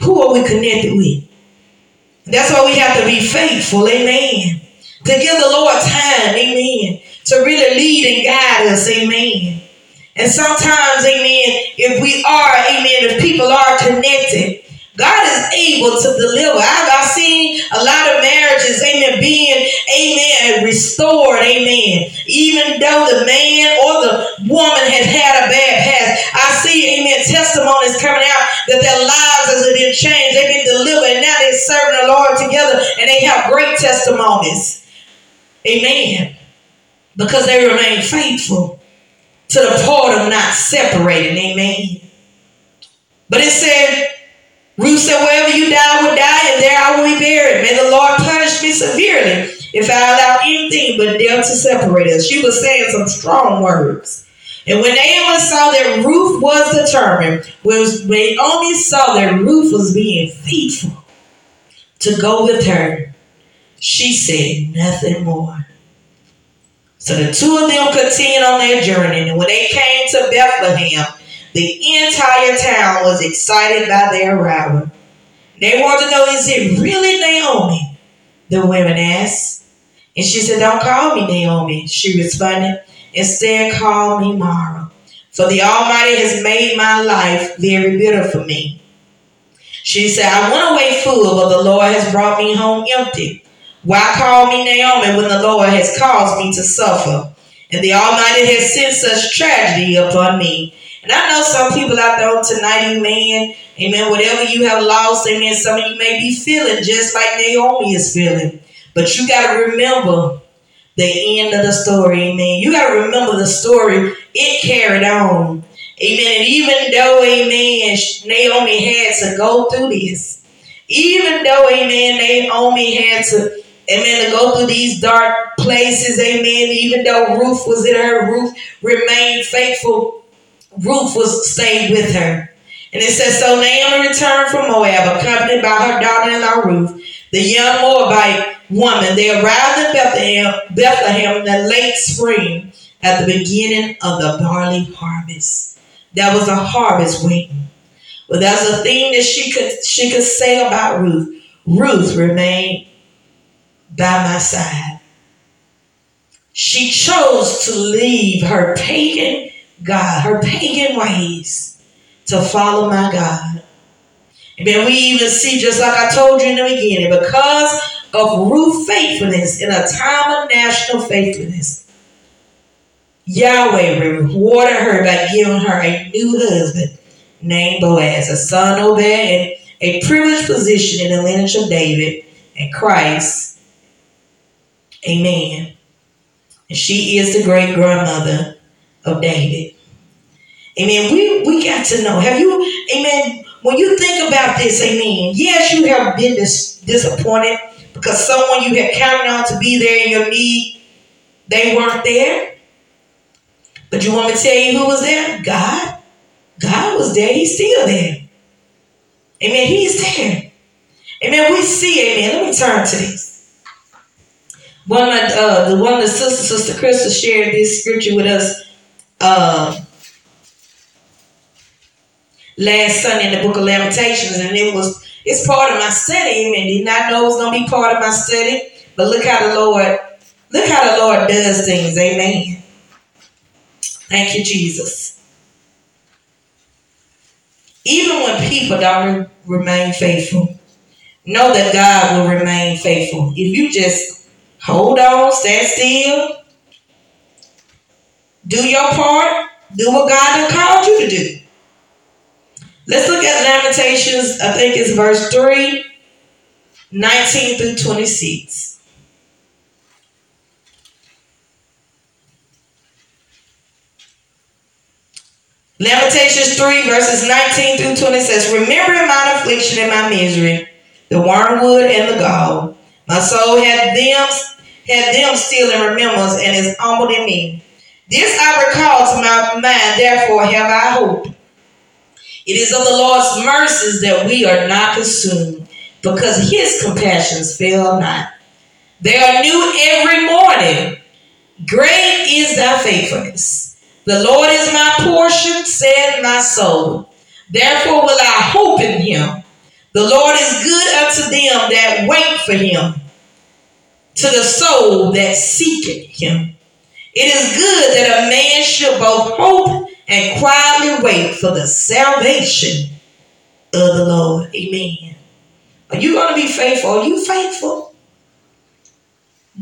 Who are we connected with? That's why we have to be faithful, amen. To give the Lord time, amen. To really lead and guide us, amen. And sometimes, amen, if we are, amen, if people are connected, God is able to deliver. I've, I've, seen a lot of marriages, amen, being, amen, restored, amen. Even though the man or the woman has had a bad past, I see, amen, testimonies coming out that their lives has been changed. They've been delivered, and now they're serving the Lord together, and they have great testimonies. Amen. Because they remain faithful to the part of not separating. Amen. But it said, Ruth said, Wherever you die, I will die, and there I will be buried. May the Lord punish me severely if I allow anything but death to separate us. She was saying some strong words. And when Naomi saw that Ruth was determined, when Naomi saw that Ruth was being faithful to go with her, she said nothing more. So the two of them continued on their journey. And when they came to Bethlehem, the entire town was excited by their arrival. They wanted to know, is it really Naomi? The women asked. And she said, Don't call me Naomi, she responded. Instead, call me Mara. For the Almighty has made my life very bitter for me. She said, I went away full, but the Lord has brought me home empty. Why call me Naomi when the Lord has caused me to suffer? And the Almighty has sent such tragedy upon me. And I know some people out there oh, tonight, amen, amen, whatever you have lost, amen, some of you may be feeling just like Naomi is feeling. But you got to remember the end of the story, amen. You got to remember the story. It carried on. Amen. And even though, amen, Naomi had to go through this, even though, amen, Naomi had to, amen, to go through these dark places, amen, even though Ruth was in her, Ruth remained faithful Ruth was stayed with her. And it says, So Naomi returned from Moab, accompanied by her daughter-in-law Ruth, the young Moabite woman. They arrived in Bethlehem, Bethlehem in the late spring at the beginning of the barley harvest. There was a harvest waiting. But there's a thing that she could she could say about Ruth. Ruth remained by my side. She chose to leave her pagan God, her pagan ways, to follow my God. And then we even see, just like I told you in the beginning, because of Ruth's faithfulness in a time of national faithfulness, Yahweh rewarded her by giving her a new husband named Boaz, a son Obed, and a privileged position in the lineage of David and Christ. Amen. And she is the great grandmother of David. Amen. We we got to know. Have you, amen, when you think about this, amen, yes, you have been dis- disappointed because someone you had counted on to be there in your need, they weren't there. But you want me to tell you who was there? God. God was there. He's still there. Amen. He's there. Amen. We see, amen. Let me turn to this. One of my, uh, the one of the sisters, Sister Crystal, shared this scripture with us uh, last Sunday in the Book of Lamentations, and it was it's part of my study. and Did not know it was gonna be part of my study, but look how the Lord, look how the Lord does things. Amen. Thank you, Jesus. Even when people don't remain faithful, know that God will remain faithful. If you just hold on, stand still, do your part, do what God has called you to do. Let's look at Lamentations, I think it's verse 3, 19 through 26. Lamentations 3, verses 19 through 20 says, Remembering mine affliction and my misery, the wormwood and the gall, my soul had them, had them still in remembrance and is humbled in me. This I recall to my mind, therefore have I hope. It is of the Lord's mercies that we are not consumed, because his compassions fail not. They are new every morning. Great is thy faithfulness. The Lord is my portion, said my soul. Therefore will I hope in him. The Lord is good unto them that wait for him, to the soul that seeketh him. It is good that a man should both hope and quietly wait for the salvation of the Lord. Amen. Are you going to be faithful? Are you faithful?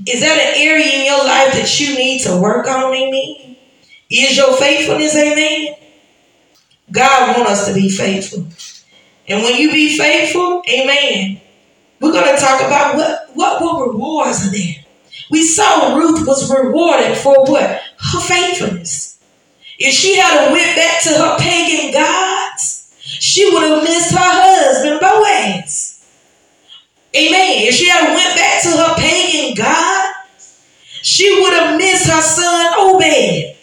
Is that an area in your life that you need to work on? Amen. Is your faithfulness, amen? God wants us to be faithful. And when you be faithful, amen, we're going to talk about what, what, what rewards are there. We saw Ruth was rewarded for what? Her faithfulness. If she had went back to her pagan gods, she would have missed her husband Boaz. Amen. If she had went back to her pagan God, she would have missed her son Obed.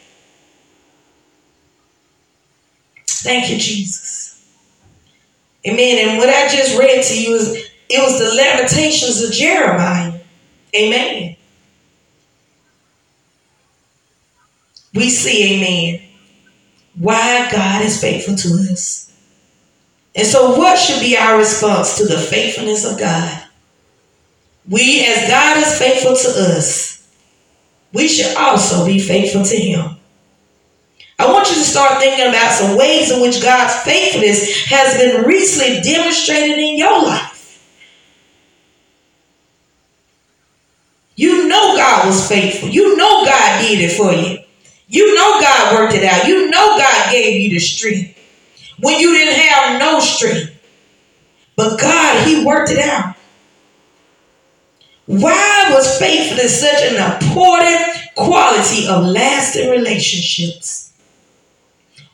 Thank you, Jesus. Amen. And what I just read to you is it was the lamentations of Jeremiah. Amen. We see, amen, why God is faithful to us. And so, what should be our response to the faithfulness of God? We, as God is faithful to us, we should also be faithful to Him. I want you to start thinking about some ways in which God's faithfulness has been recently demonstrated in your life. You know God was faithful. You know God did it for you. You know God worked it out. You know God gave you the strength when you didn't have no strength. But God, He worked it out. Why was faithfulness such an important quality of lasting relationships?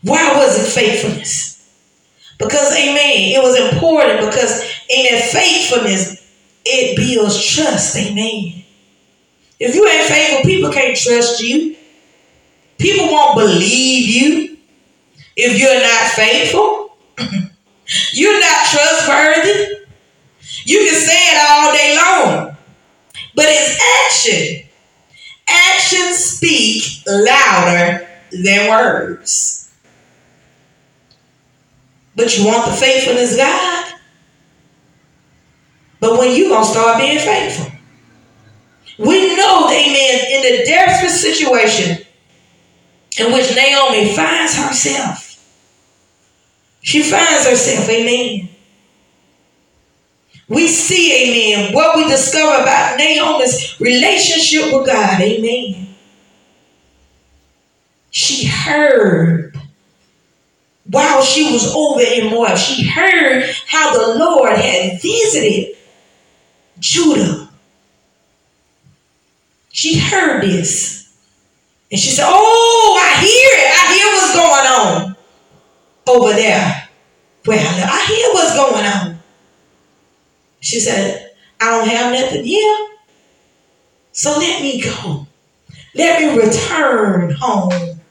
Why was it faithfulness? Because, amen, it was important because, amen, faithfulness, it builds trust, amen. If you ain't faithful, people can't trust you. People won't believe you if you're not faithful. You're not trustworthy. You can say it all day long, but it's action. Actions speak louder than words. But you want the faithfulness God. But when you gonna start being faithful? We know, amen, in the desperate situation in which Naomi finds herself. She finds herself, amen. We see, amen, what we discover about Naomi's relationship with God, amen. She heard while she was over in Moab, she heard how the Lord had visited Judah. She heard this. And she said, Oh, I hear it. I hear what's going on over there. Well, I hear what's going on. She said, I don't have nothing. Yeah. So let me go. Let me return home.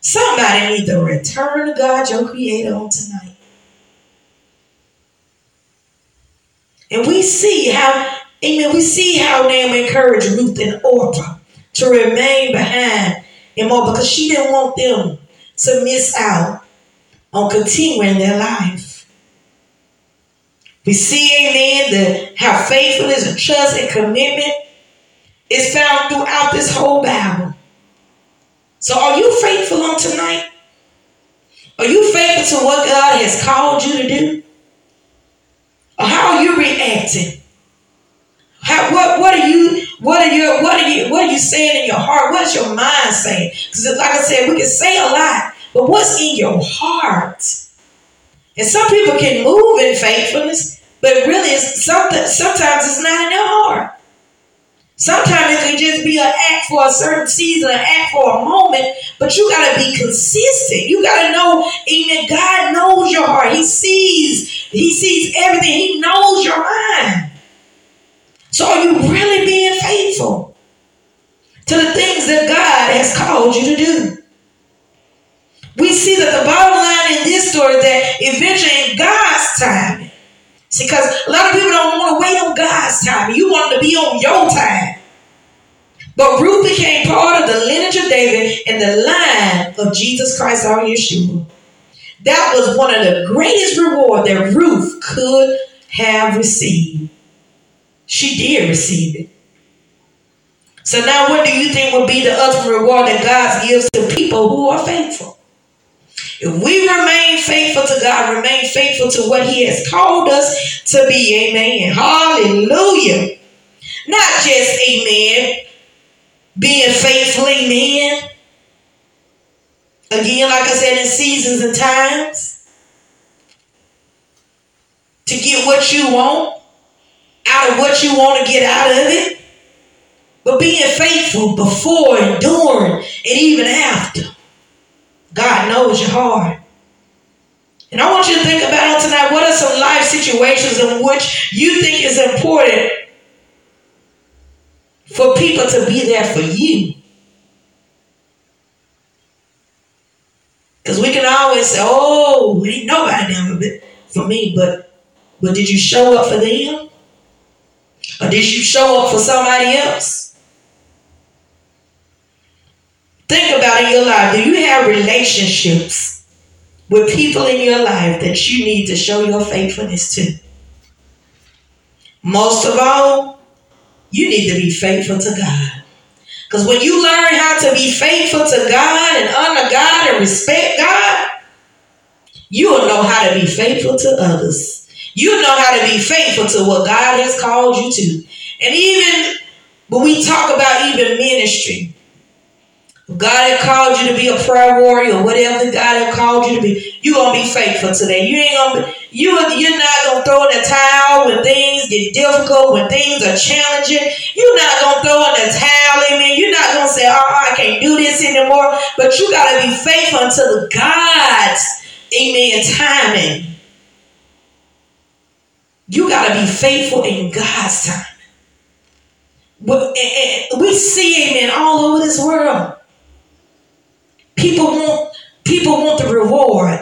Somebody need to return to God, your creator, on tonight. And we see how, amen, we see how Naaman encouraged Ruth and Orpah to remain behind and more because she didn't want them to miss out on continuing their life. We see, amen, that how faithfulness and trust and commitment is found throughout this whole Bible. So are you faithful on tonight? Are you faithful to what God has called you to do? Or how are you reacting? How, what, what are you what are you what are you what are you saying in your heart? What is your mind saying? Because like I said, we can say a lot, but what's in your heart? And some people can move in faithfulness, but really it's something sometimes it's not in their heart. Sometimes it can just be an act for a certain season, an act for a moment, but you gotta be consistent. You gotta know, even God knows your heart. He sees, He sees everything, He knows your mind. So are you really being faithful to the things that God has called you to do? We see that the bottom line in this story that eventually in God's time, see, because a lot of people don't want to wait on God's time. You want to be on your time. But Ruth became part of the lineage of David and the line of Jesus Christ, our Yeshua. That was one of the greatest rewards that Ruth could have received. She did receive it. So now what do you think would be the ultimate reward that God gives to people who are faithful? If we remain faithful to God, remain faithful to what He has called us to be, amen. Hallelujah. Not just, amen, being faithful, amen. Again, like I said, in seasons and times, to get what you want, out of what you want to get out of it, but being faithful before and during and even after. God knows your heart. And I want you to think about it tonight what are some life situations in which you think is important for people to be there for you? Because we can always say, oh, ain't nobody there for me, but but did you show up for them? Or did you show up for somebody else? Think about in your life. Do you have relationships with people in your life that you need to show your faithfulness to? Most of all, you need to be faithful to God. Because when you learn how to be faithful to God and honor God and respect God, you will know how to be faithful to others. You know how to be faithful to what God has called you to. And even when we talk about even ministry, God had called you to be a prayer warrior, whatever God had called you to be, you're gonna be faithful today. You ain't gonna be, you you're not gonna throw in the towel when things get difficult, when things are challenging. You're not gonna throw in the towel, amen. You're not gonna say, Oh, I can't do this anymore. But you gotta be faithful to the God's amen timing. You gotta be faithful in God's time. We see amen all over this world. People want people want the reward.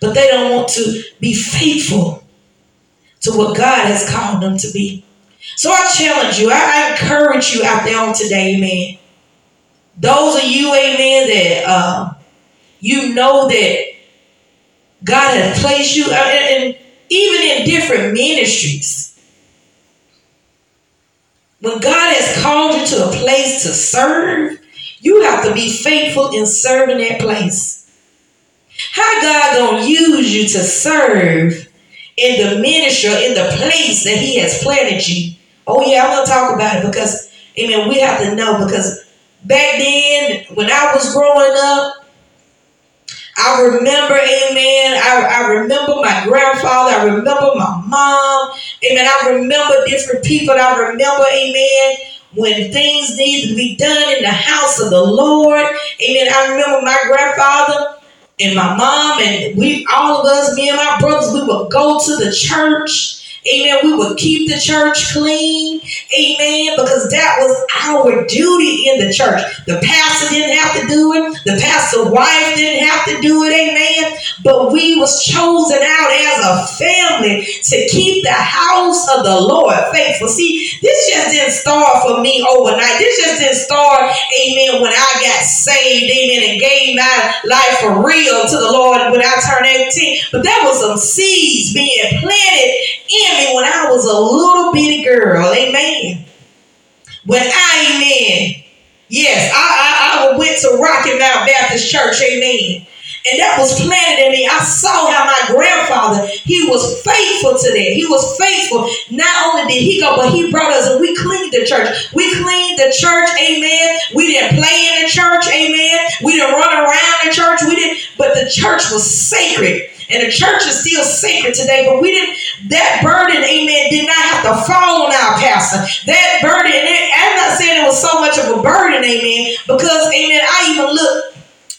but they don't want to be faithful to what God has called them to be. So I challenge you, I, I encourage you out there on today, amen. Those of you, amen, that uh, you know that God has placed you, uh, and, and even in different ministries. When God has called you to a place to serve, you have to be faithful in serving that place. How God gonna use you to serve in the ministry, in the place that He has planted you? Oh yeah, I'm gonna talk about it because, amen. We have to know because back then, when I was growing up, I remember, amen. I, I remember my grandfather. I remember my mom. Amen. I remember different people. I remember, amen, when things need to be done in the house of the Lord. Amen. I remember my grandfather and my mom and we all of us, me and my brothers, we would go to the church. Amen. We would keep the church clean. Amen. Because that was our duty in the church. The pastor didn't have to do it. The pastor's wife didn't have to do it. Amen. But we was chosen out as a family to keep the house of the Lord faithful. See, this just didn't start for me overnight. This just didn't start, amen, when I got saved, amen, and gave my life for real to the Lord when I turned 18. But there was some seeds being planted in me when I was a little bitty girl. Amen. When I, amen. Yes, I, I, I went to Rocky Mount Baptist Church. Amen. And that was planted in me. I saw how my grandfather, he was faithful to that. He was faithful. Not only did he go, but he brought us and we cleaned the church. We cleaned the church, amen. We didn't play in the church, amen. We didn't run around the church. We didn't, but the church was sacred. And the church is still sacred today, but we didn't, that burden, amen, did not have to fall on our pastor. That burden, and it, I'm not saying it was so much of a burden, amen, because, amen, I even look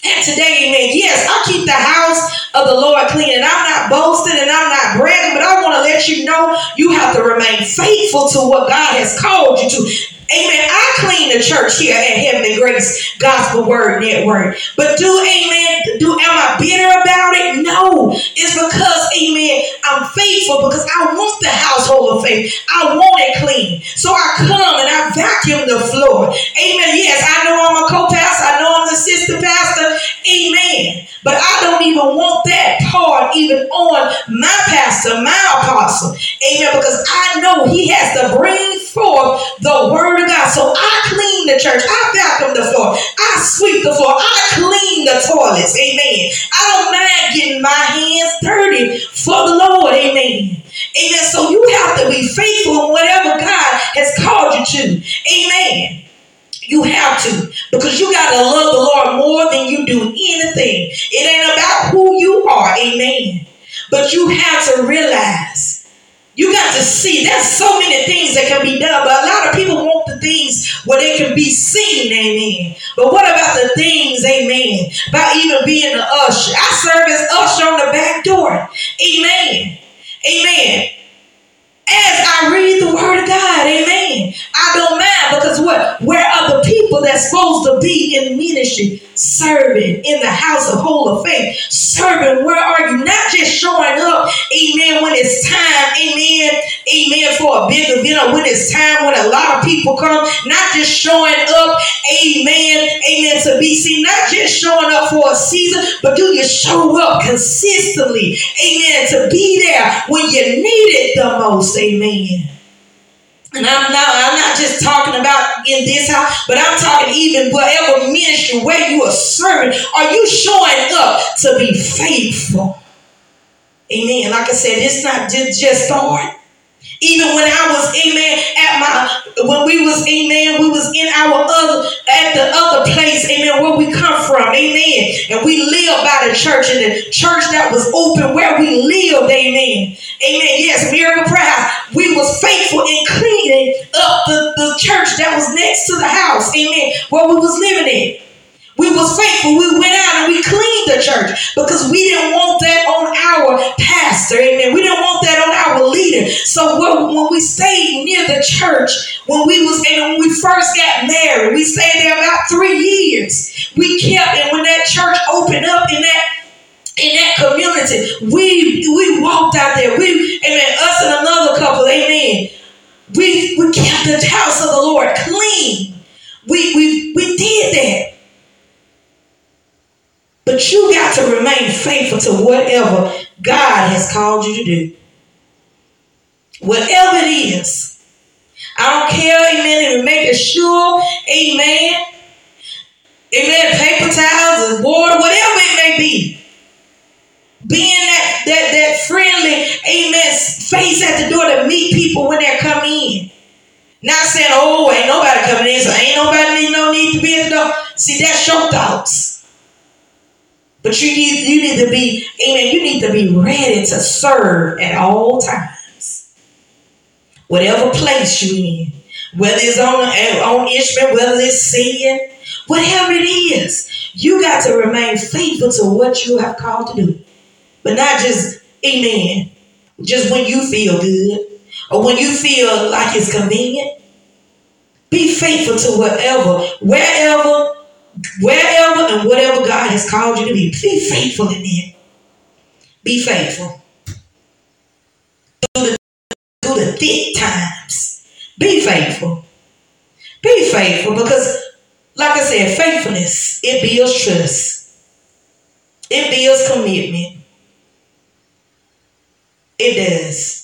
and today, amen. Yes, I keep the house of the Lord clean, and I'm not boasting and I'm not bragging, but I want to let you know you have to remain faithful to what God has called you to. Amen. I clean the church here at Heavenly Grace Gospel Word Network. But do, amen, do am I bitter about it? No. It's because, amen, I'm faithful because I want the household of faith. I want it clean. So I come and I vacuum the floor. Amen. Yes, I know I'm a co-pastor. I know I'm the assistant pastor. Amen. But I don't even want that part even on my pastor, my apostle. Amen. Because I know he has to bring forth the word God. So I clean the church. I vacuum the floor. I sweep the floor. I clean the toilets. Amen. I don't mind getting my hands dirty for the Lord. Amen. Amen. So you have to be faithful in whatever God has called you to. Amen. You have to because you got to love the Lord more than you do anything. It ain't about who you are. Amen. But you have to realize you got to see. There's so many things that can be done, but a lot of people want the things where they can be seen, amen. But what about the things, amen, about even being an usher? I serve as usher on the back door, amen, amen. As I read the word of God, amen. I don't mind because what? Where are the people that's supposed to be in ministry? serving in the house of whole of faith. Serving, where are you? Not just showing up, amen, when it's time, amen, amen, for a big event or when it's time when a lot of people come. Not just showing up, amen, amen, to be seen. Not just showing up for a season, but do you show up consistently, amen, to be there when you need it the most, amen. And I'm not, I'm not just talking about in this house, but I'm talking even whatever ministry where you are serving. Are you showing up to be faithful? Amen. Like I said, it's not just, just start. Even when I was, amen, at my, when we was, amen, we was in our other, at the other place, amen, where we come from, amen. And we lived by the church and the church that was open where we lived, amen. Amen. Yes, Miracle Prayer We was faithful in cleaning up the, the church that was next to the house, amen, where we was living in. We was faithful. We went out and we cleaned the church because we didn't want that on our pastor. Amen. We didn't want that on our leader. So when we stayed near the church, when we was and when we first got married, we stayed there about three years. We kept, and when that church opened up in that in that community. We we walked out there. We, amen, us and another couple, amen. We we kept the house of the Lord clean. We we we did that. But you got to remain faithful to whatever God has called you to do. Whatever it is. I don't care, amen, and making sure, amen. Amen, paper towels and board, whatever it may be being that that that friendly, amen, face at the door to meet people when they're coming in. Not saying, oh, ain't nobody coming in, so ain't nobody need no need to be at the door. See, that's your thoughts. But you need you need to be, amen, you need to be ready to serve at all times. Whatever place you in. Whether it's on, on instrument, whether it's singing, whatever it is, you got to remain faithful to what you have called to do. But not just, amen, just when you feel good or when you feel like it's convenient. Be faithful to whatever, wherever, wherever, and whatever God has called you to be. Be faithful in it. Be faithful. Through the, through the thick times. Be faithful. Be faithful because, like I said, faithfulness, it builds trust. It builds commitment. It does.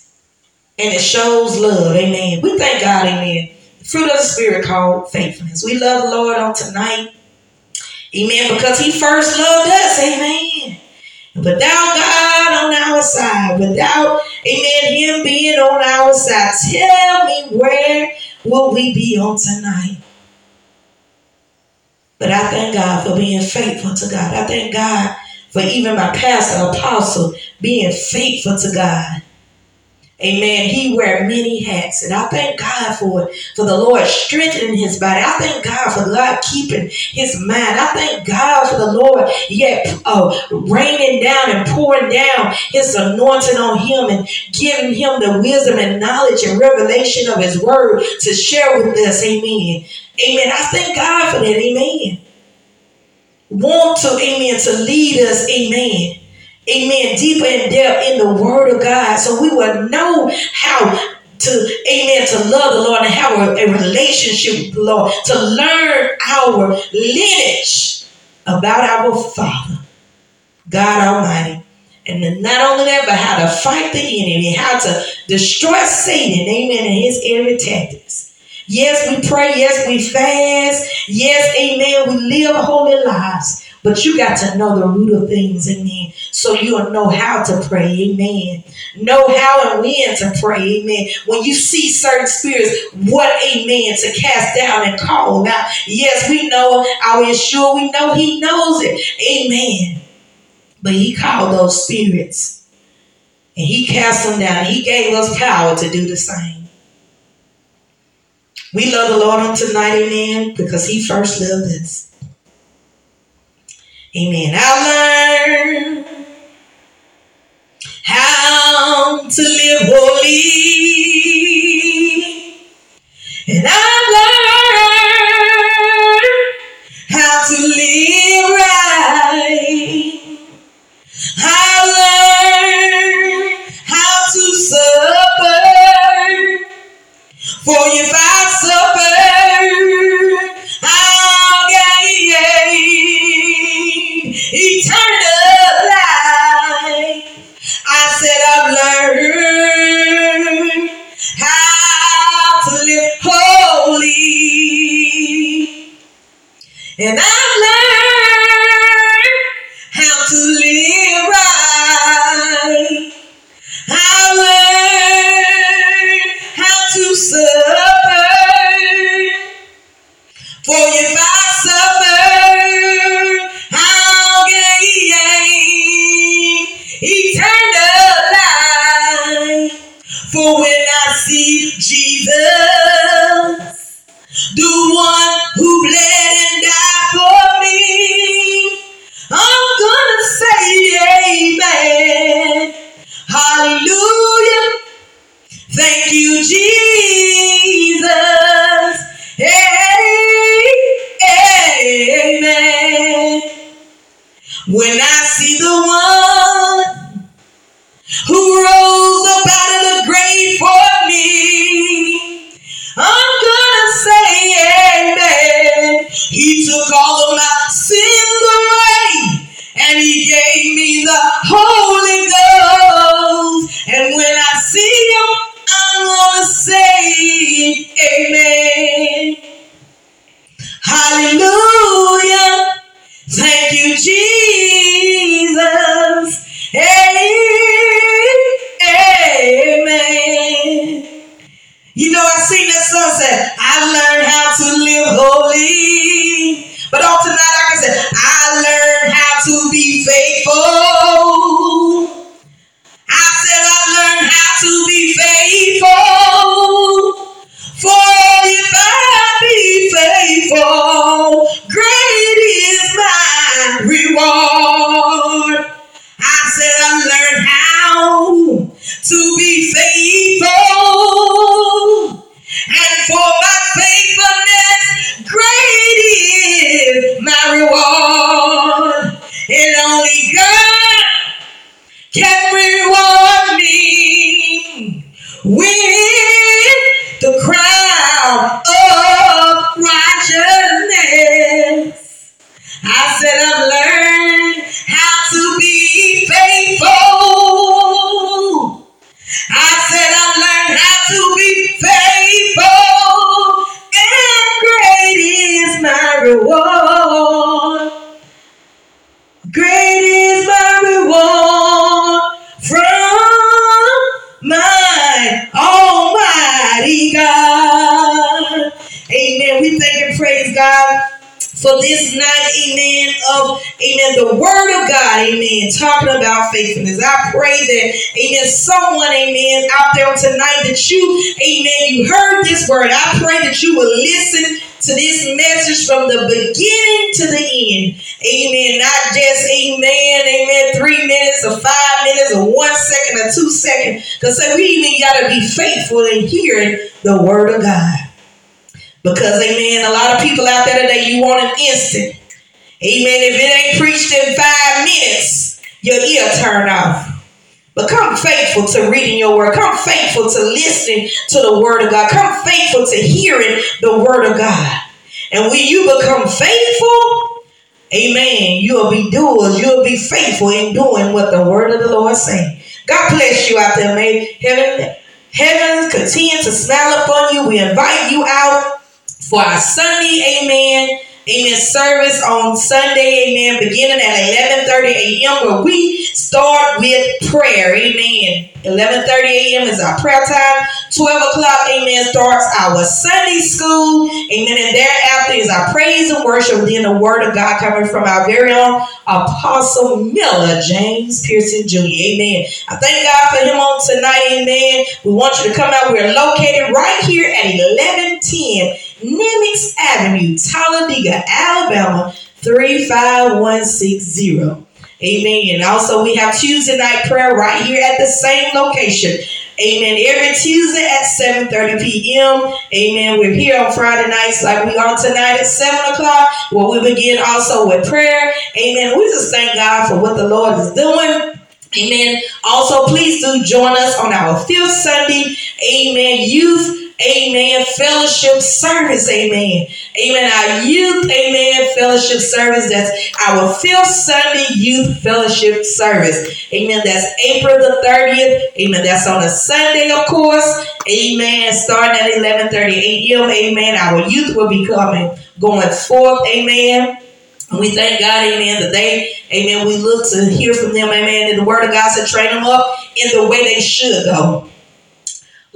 And it shows love. Amen. We thank God. Amen. The fruit of the Spirit called faithfulness. We love the Lord on tonight. Amen. Because He first loved us. Amen. Without God on our side, without, amen, Him being on our side, tell me where will we be on tonight? But I thank God for being faithful to God. I thank God for even my pastor apostle being faithful to God. Amen. He wear many hats, and I thank God for it, for the Lord strengthening his body. I thank God for God keeping his mind. I thank God for the Lord yet uh, raining down and pouring down his anointing on him and giving him the wisdom and knowledge and revelation of his word to share with us. Amen. Amen. I thank God for that. Amen want to, amen, to lead us, amen. Amen. Deeper in depth in the word of God. So we will know how to, amen, to love the Lord and have a, a relationship with the Lord, to learn our lineage about our Father, God Almighty. And not only that, but how to fight the enemy, how to destroy Satan, amen, and his every tactics. Yes, we pray. Yes, we fast. Yes, amen. We live holy lives. But you got to know the root of things, amen. So you'll know how to pray, amen. Know how and when to pray, amen. When you see certain spirits, what, amen, to cast down and call out. Yes, we know, our sure we know he knows it, amen. But he called those spirits and he cast them down. He gave us power to do the same. We love the Lord on tonight, amen, because he first loved us. Amen. I learned how to live holy. Faithful in hearing the word of God. Because, amen, a lot of people out there today, you want an instant. Amen. If it ain't preached in five minutes, your ear turn off. But come faithful to reading your word. Come faithful to listening to the word of God. Come faithful to hearing the word of God. And when you become faithful, amen, you'll be doers. You'll be faithful in doing what the word of the Lord saying. God bless you out there. May heaven, heaven continue to smile upon you. We invite you out for our Sunday, amen, amen, service on Sunday, amen, beginning at 11.30 a.m. where we start with prayer, amen. 11.30 a.m. is our prayer time. 12 o'clock, amen, starts our Sunday school, amen, and thereafter is our praise and worship, then the word of God coming from our very own Apostle Miller, James Pearson Jr., amen. I thank God for him on tonight, amen. We want you to come out. We're located right here at 1110 Nimitz Avenue, Talladega, Alabama, 35160. Amen. And also we have Tuesday night prayer right here at the same location. Amen. Every Tuesday at 7:30 p.m. Amen. We're here on Friday nights like we are tonight at 7 o'clock, where we begin also with prayer. Amen. We just thank God for what the Lord is doing. Amen. Also, please do join us on our fifth Sunday. Amen. Youth Amen. Fellowship service. Amen. Amen. Our youth. Amen. Fellowship service. That's our fifth Sunday youth fellowship service. Amen. That's April the 30th. Amen. That's on a Sunday, of course. Amen. Starting at 11:30 a.m. Amen. Our youth will be coming, going forth. Amen. We thank God, amen, that they, amen, we look to hear from them, amen, and the word of God said train them up in the way they should go.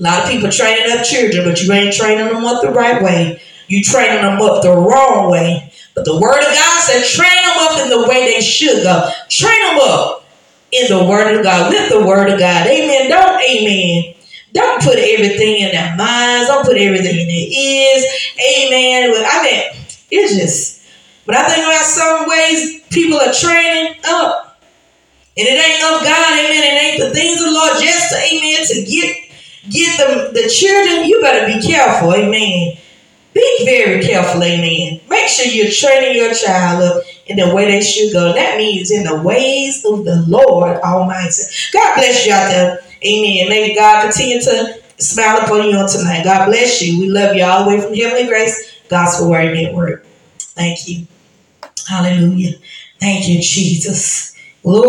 A lot of people training up children, but you ain't training them up the right way. You training them up the wrong way. But the word of God said, train them up in the way they should go. Train them up in the word of God, with the word of God. Amen. Don't, amen. Don't put everything in their minds. Don't put everything in their ears. Amen. I mean, it's just, but I think about some ways people are training up. And it ain't of God, amen. It ain't the things of the Lord just, amen, to get get them the children, you better be careful, amen. Be very careful, amen. Make sure you're training your child up in the way they should go. That means in the ways of the Lord Almighty. God bless you out there. Amen. May God continue to smile upon you on tonight. God bless you. We love you all the way from Heavenly Grace Gospel Word Network. Thank you. Hallelujah. Thank you, Jesus.